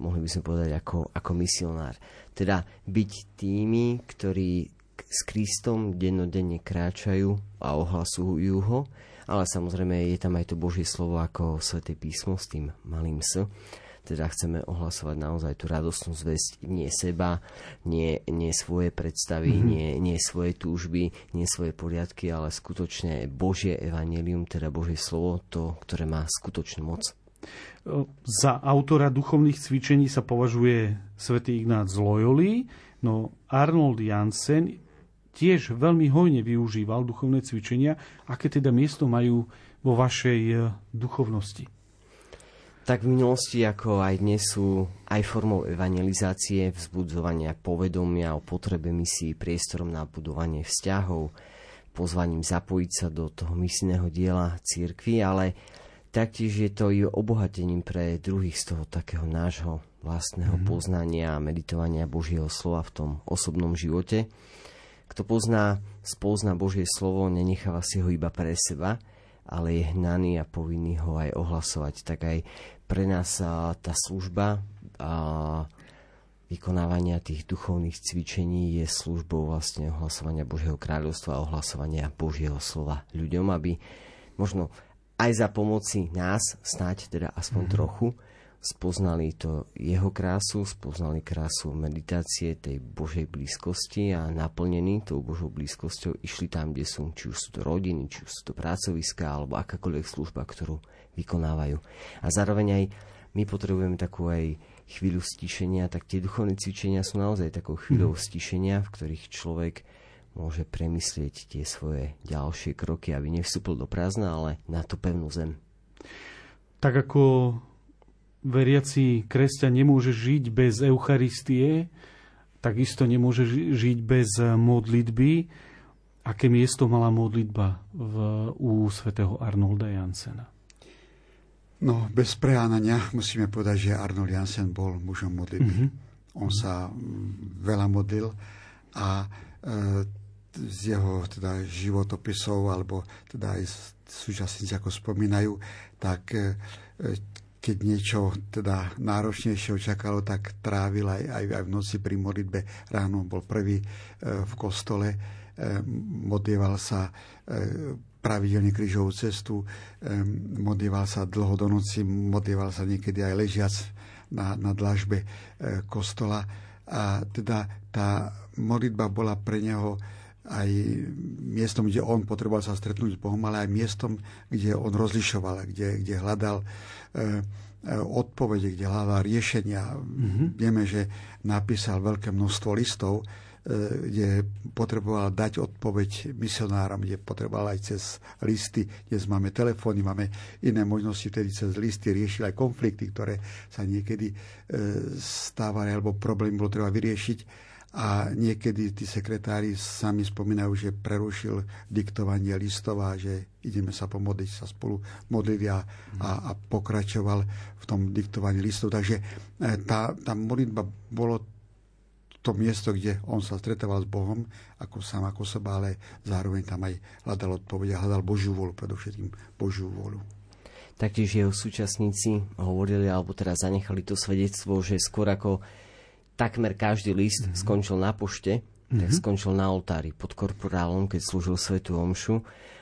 mohli by sme povedať ako, ako misionár. Teda byť tými, ktorí s Kristom dennodenne kráčajú a ohlasujú ho, ale samozrejme je tam aj to Božie slovo ako Sveté písmo s tým malým S. Teda chceme ohlasovať naozaj tú radostnú zväzť nie seba, nie, nie svoje predstavy, mm-hmm. nie, nie svoje túžby, nie svoje poriadky, ale skutočne Božie evanelium, teda Božie slovo, to, ktoré má skutočnú moc. Za autora duchovných cvičení sa považuje svätý Ignác z Loyoli, no Arnold Jansen tiež veľmi hojne využíval duchovné cvičenia. Aké teda miesto majú vo vašej e, duchovnosti? Tak v minulosti, ako aj dnes sú aj formou evangelizácie, vzbudzovania povedomia o potrebe misií, priestorom na budovanie vzťahov, pozvaním zapojiť sa do toho misijného diela církvy, ale taktiež je to i obohatením pre druhých z toho takého nášho vlastného mm-hmm. poznania a meditovania Božieho slova v tom osobnom živote. Kto pozná, spozná Božie slovo, nenecháva si ho iba pre seba, ale je hnaný a povinný ho aj ohlasovať. Tak aj pre nás tá služba a vykonávania tých duchovných cvičení je službou vlastne ohlasovania Božieho kráľovstva a ohlasovania Božieho slova ľuďom, aby možno aj za pomoci nás, snáď teda aspoň mm-hmm. trochu, spoznali to jeho krásu, spoznali krásu meditácie tej Božej blízkosti a naplnení tou Božou blízkosťou išli tam, kde sú, či už sú to rodiny, či už sú to pracoviská alebo akákoľvek služba, ktorú vykonávajú. A zároveň aj my potrebujeme takú aj chvíľu stíšenia, tak tie duchovné cvičenia sú naozaj takou chvíľou mm. stíšenia, v ktorých človek môže premyslieť tie svoje ďalšie kroky, aby nevstúpil do prázdna, ale na tú pevnú zem. Tak ako veriaci kresťan nemôže žiť bez Eucharistie, takisto nemôže žiť bez modlitby. Aké miesto mala modlitba v, u svätého Arnolda Jansena? No, bez prehánania musíme povedať, že Arnold Jansen bol mužom modlitby. Mm-hmm. On sa veľa modlil a e, z jeho teda, životopisov, alebo teda aj súčasníci, ako spomínajú, tak e, keď niečo teda náročnejšie očakalo, tak trávil aj, aj, aj v noci pri modlitbe. Ráno bol prvý e, v kostole, e, modlieval sa e, pravidelne krížovú cestu, modlieval sa dlho do noci, modlieval sa niekedy aj ležiac na, na dlažbe e, kostola. A teda tá modlitba bola pre neho aj miestom, kde on potreboval sa stretnúť s Bohom, ale aj miestom, kde on rozlišoval, kde, kde hľadal E, e, odpovede, kde hľadá riešenia. Mm-hmm. Vieme, že napísal veľké množstvo listov kde potreboval dať odpoveď misionárom, kde potreboval aj cez listy. Dnes máme telefóny, máme iné možnosti, vtedy cez listy riešili aj konflikty, ktoré sa niekedy stávali, alebo problémy bolo treba vyriešiť a niekedy tí sekretári sami spomínajú, že prerušil diktovanie listov a že ideme sa pomodliť, sa spolu modlili a, a, a pokračoval v tom diktovaní listov. Takže e, tá, tá modlitba bolo to miesto, kde on sa stretával s Bohom, ako sám ako seba, ale zároveň tam aj hľadal odpoveď a hľadal Božiu volu, predovšetkým Božiu volu. Taktiež jeho súčasníci hovorili, alebo teraz zanechali to svedectvo, že skôr ako takmer každý list mm-hmm. skončil na pošte, mm-hmm. tak mhm. skončil na oltári pod korporálom, keď slúžil Svetu Omšu.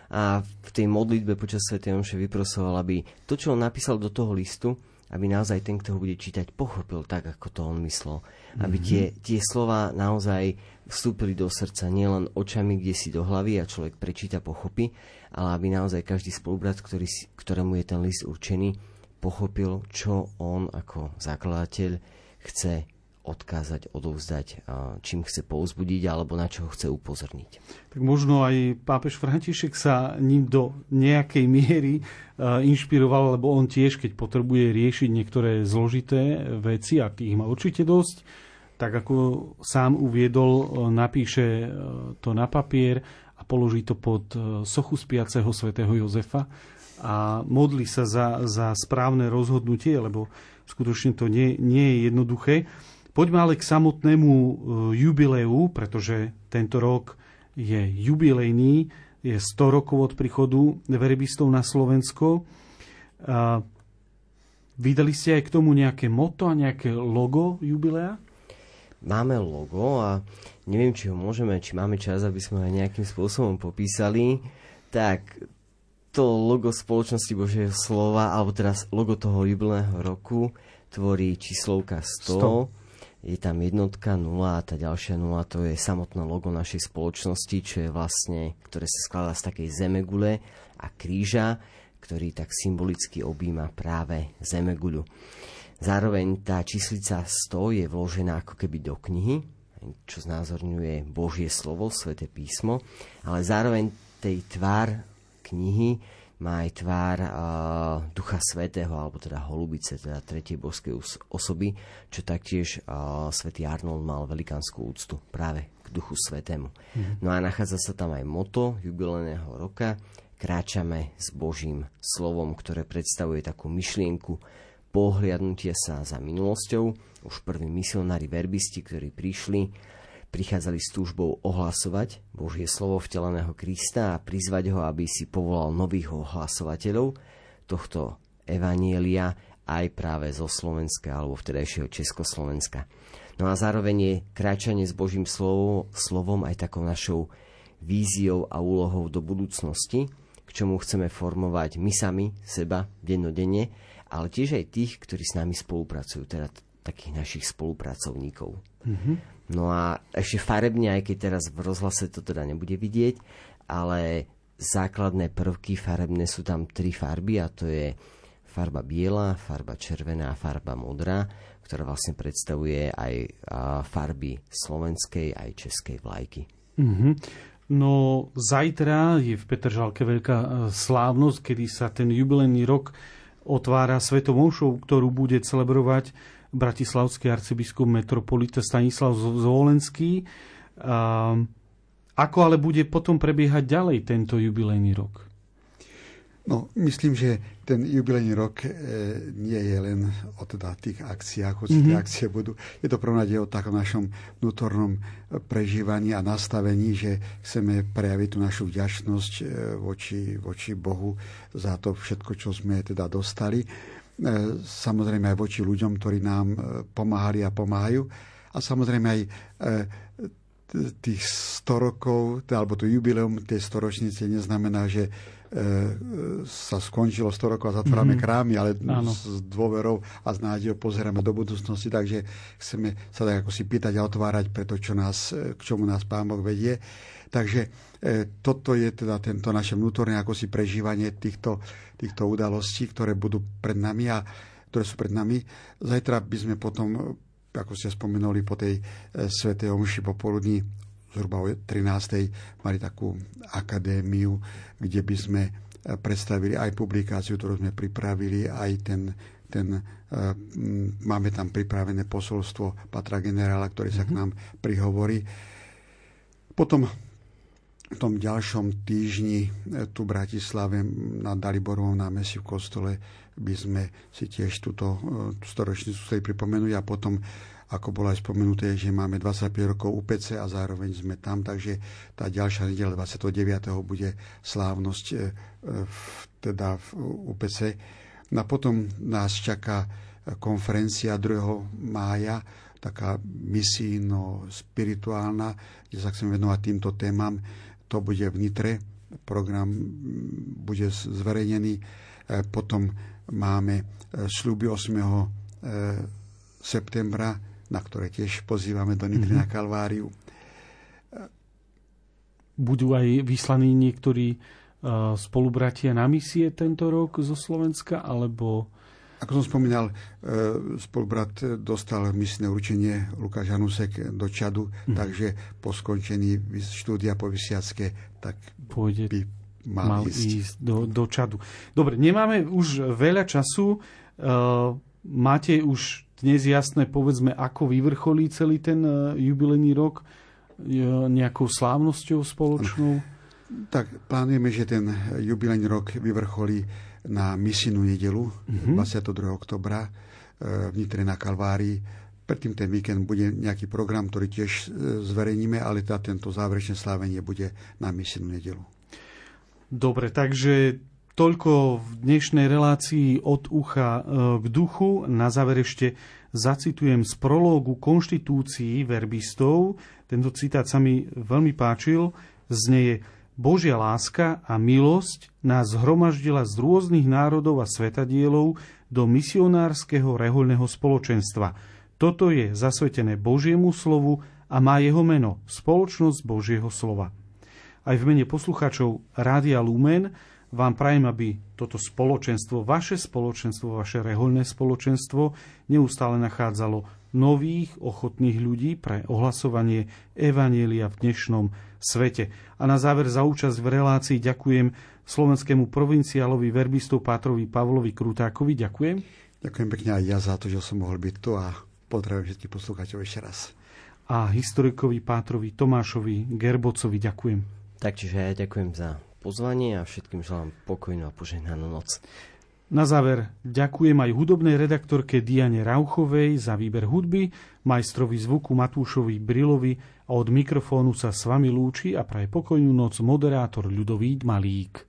A v tej modlitbe počas Svetej Omše vyprosoval, aby to, čo on napísal do toho listu, aby naozaj ten, kto ho bude čítať, pochopil tak, ako to on myslel. Aby mm-hmm. tie, tie slova naozaj vstúpili do srdca, nielen očami, kde si do hlavy a človek prečíta, pochopí, ale aby naozaj každý spolubrat, ktorý, ktorému je ten list určený, pochopil, čo on ako zakladateľ chce odkázať, odovzdať, čím chce pouzbudiť alebo na čo chce upozorniť. Tak možno aj pápež František sa ním do nejakej miery inšpiroval, lebo on tiež, keď potrebuje riešiť niektoré zložité veci, a tých má určite dosť, tak ako sám uviedol, napíše to na papier a položí to pod sochu spiaceho svätého Jozefa a modli sa za, za správne rozhodnutie, lebo skutočne to nie, nie je jednoduché. Poďme ale k samotnému e, jubileu, pretože tento rok je jubilejný, je 100 rokov od príchodu verbistov na Slovensko. A vydali ste aj k tomu nejaké moto a nejaké logo jubilea? Máme logo a neviem, či ho môžeme, či máme čas, aby sme ho nejakým spôsobom popísali. Tak to logo spoločnosti Božieho slova, alebo teraz logo toho jubilného roku, tvorí číslovka 100. 100 je tam jednotka, nula a tá ďalšia nula to je samotné logo našej spoločnosti, čo je vlastne, ktoré sa skladá z takej zemegule a kríža, ktorý tak symbolicky objíma práve zemeguľu. Zároveň tá číslica 100 je vložená ako keby do knihy, čo znázorňuje Božie slovo, Svete písmo, ale zároveň tej tvár knihy má aj tvár uh, Ducha Svetého, alebo teda holubice, teda tretej božskej osoby, čo taktiež uh, svätý Arnold mal velikánsku úctu práve k Duchu Svetému. Mm. No a nachádza sa tam aj moto jubilejného roka, kráčame s Božím slovom, ktoré predstavuje takú myšlienku pohliadnutia sa za minulosťou. Už prví misionári verbisti, ktorí prišli, prichádzali s túžbou ohlasovať Božie slovo vteleného Krista a prizvať ho, aby si povolal nových ohlasovateľov tohto evanielia aj práve zo Slovenska alebo vtedajšieho Československa. No a zároveň je kráčanie s Božím slovom, slovom aj takou našou víziou a úlohou do budúcnosti, k čomu chceme formovať my sami, seba, dennodenne, ale tiež aj tých, ktorí s nami spolupracujú, teda takých našich spolupracovníkov. Mm-hmm. No a ešte farebne, aj keď teraz v rozhlase to teda nebude vidieť, ale základné prvky farebné sú tam tri farby a to je farba biela, farba červená a farba modrá, ktorá vlastne predstavuje aj farby slovenskej aj českej vlajky. Mm-hmm. No zajtra je v Petržalke veľká e, slávnosť, kedy sa ten jubilejný rok otvára Svetou ktorú bude celebrovať bratislavský arcibiskup metropolita Stanislav Zvolenský. Ako ale bude potom prebiehať ďalej tento jubilejný rok? No, myslím, že ten jubilejný rok e, nie je len o teda tých akciách, hoci mm-hmm. tie mhm. akcie budú. Je to prvom o takom našom vnútornom prežívaní a nastavení, že chceme prejaviť tú našu vďačnosť e, voči, voči Bohu za to všetko, čo sme teda dostali. E, samozrejme aj voči ľuďom, ktorí nám e, pomáhali a pomáhajú. A samozrejme aj e, tých 100 rokov, alebo to jubileum tej storočnice neznamená, že sa skončilo 100 rokov a zatvárame mm-hmm. krámy, ale Áno. s dôverou a s nádejou pozeráme do budúcnosti, takže chceme sa tak ako si pýtať a otvárať pre to, čo nás, k čomu nás Pán Boh vedie. Takže e, toto je teda tento naše vnútorné ako si prežívanie týchto, týchto udalostí, ktoré budú pred nami a ktoré sú pred nami. Zajtra by sme potom ako ste spomenuli, po tej svetej omši popoludní zhruba o 13. mali takú akadémiu, kde by sme predstavili aj publikáciu, ktorú sme pripravili, aj ten, ten máme tam pripravené posolstvo Patra generála, ktorý sa k mhm. nám prihovorí. Potom v tom ďalšom týždni tu v Bratislave na Daliborovom námestí v kostole by sme si tiež túto storočnicu chceli pripomenúť a potom ako bolo aj spomenuté, že máme 25 rokov UPC a zároveň sme tam, takže tá ďalšia nedela 29. bude slávnosť e, teda v UPC. No a potom nás čaká konferencia 2. mája, taká misijno-spirituálna, kde sa chcem venovať týmto témam. To bude v Nitre, program bude zverejnený. E, potom máme sluby 8. septembra na ktoré tiež pozývame do Nitry mm-hmm. na Kalváriu. Budú aj vyslaní niektorí spolubratia na misie tento rok zo Slovenska, alebo... Ako som spomínal, uh, spolubrat dostal misné určenie Lukáš Hanusek do Čadu, mm. takže po skončení štúdia po Vysiacké, tak Pôjde, by mal, mal ísť, ísť do, do Čadu. Dobre, nemáme už veľa času. Uh, máte už dnes jasné, povedzme, ako vyvrcholí celý ten e, jubilejný rok nejakou slávnosťou spoločnou? Tak plánujeme, že ten jubilejný rok vyvrcholí na misijnú nedelu mm-hmm. 22. oktobra e, v Nitre na Kalvárii. Predtým ten víkend bude nejaký program, ktorý tiež e, zverejníme, ale tá, tento záverečné slávenie bude na misijnú nedelu. Dobre, takže Toľko v dnešnej relácii od ucha e, k duchu. Na záver ešte zacitujem z prológu konštitúcií verbistov. Tento citát sa mi veľmi páčil. Znieje Božia láska a milosť nás zhromaždila z rôznych národov a svetadielov do misionárskeho rehoľného spoločenstva. Toto je zasvetené Božiemu slovu a má jeho meno Spoločnosť Božieho slova. Aj v mene poslucháčov Rádia Lumen vám prajem, aby toto spoločenstvo, vaše spoločenstvo, vaše rehoľné spoločenstvo neustále nachádzalo nových, ochotných ľudí pre ohlasovanie Evanielia v dnešnom svete. A na záver za účasť v relácii ďakujem slovenskému provinciálovi verbistov Pátrovi Pavlovi Krutákovi. Ďakujem. Ďakujem pekne aj ja za to, že som mohol byť tu a potrebujem všetkých poslúchať ešte raz. A historikovi Pátrovi Tomášovi Gerbocovi ďakujem. Tak, čiže ja ďakujem za pozvanie a všetkým želám pokojnú a požehnanú noc. Na záver ďakujem aj hudobnej redaktorke Diane Rauchovej za výber hudby, majstrovi zvuku Matúšovi Brilovi a od mikrofónu sa s vami lúči a praje pokojnú noc moderátor Ľudovít Malík.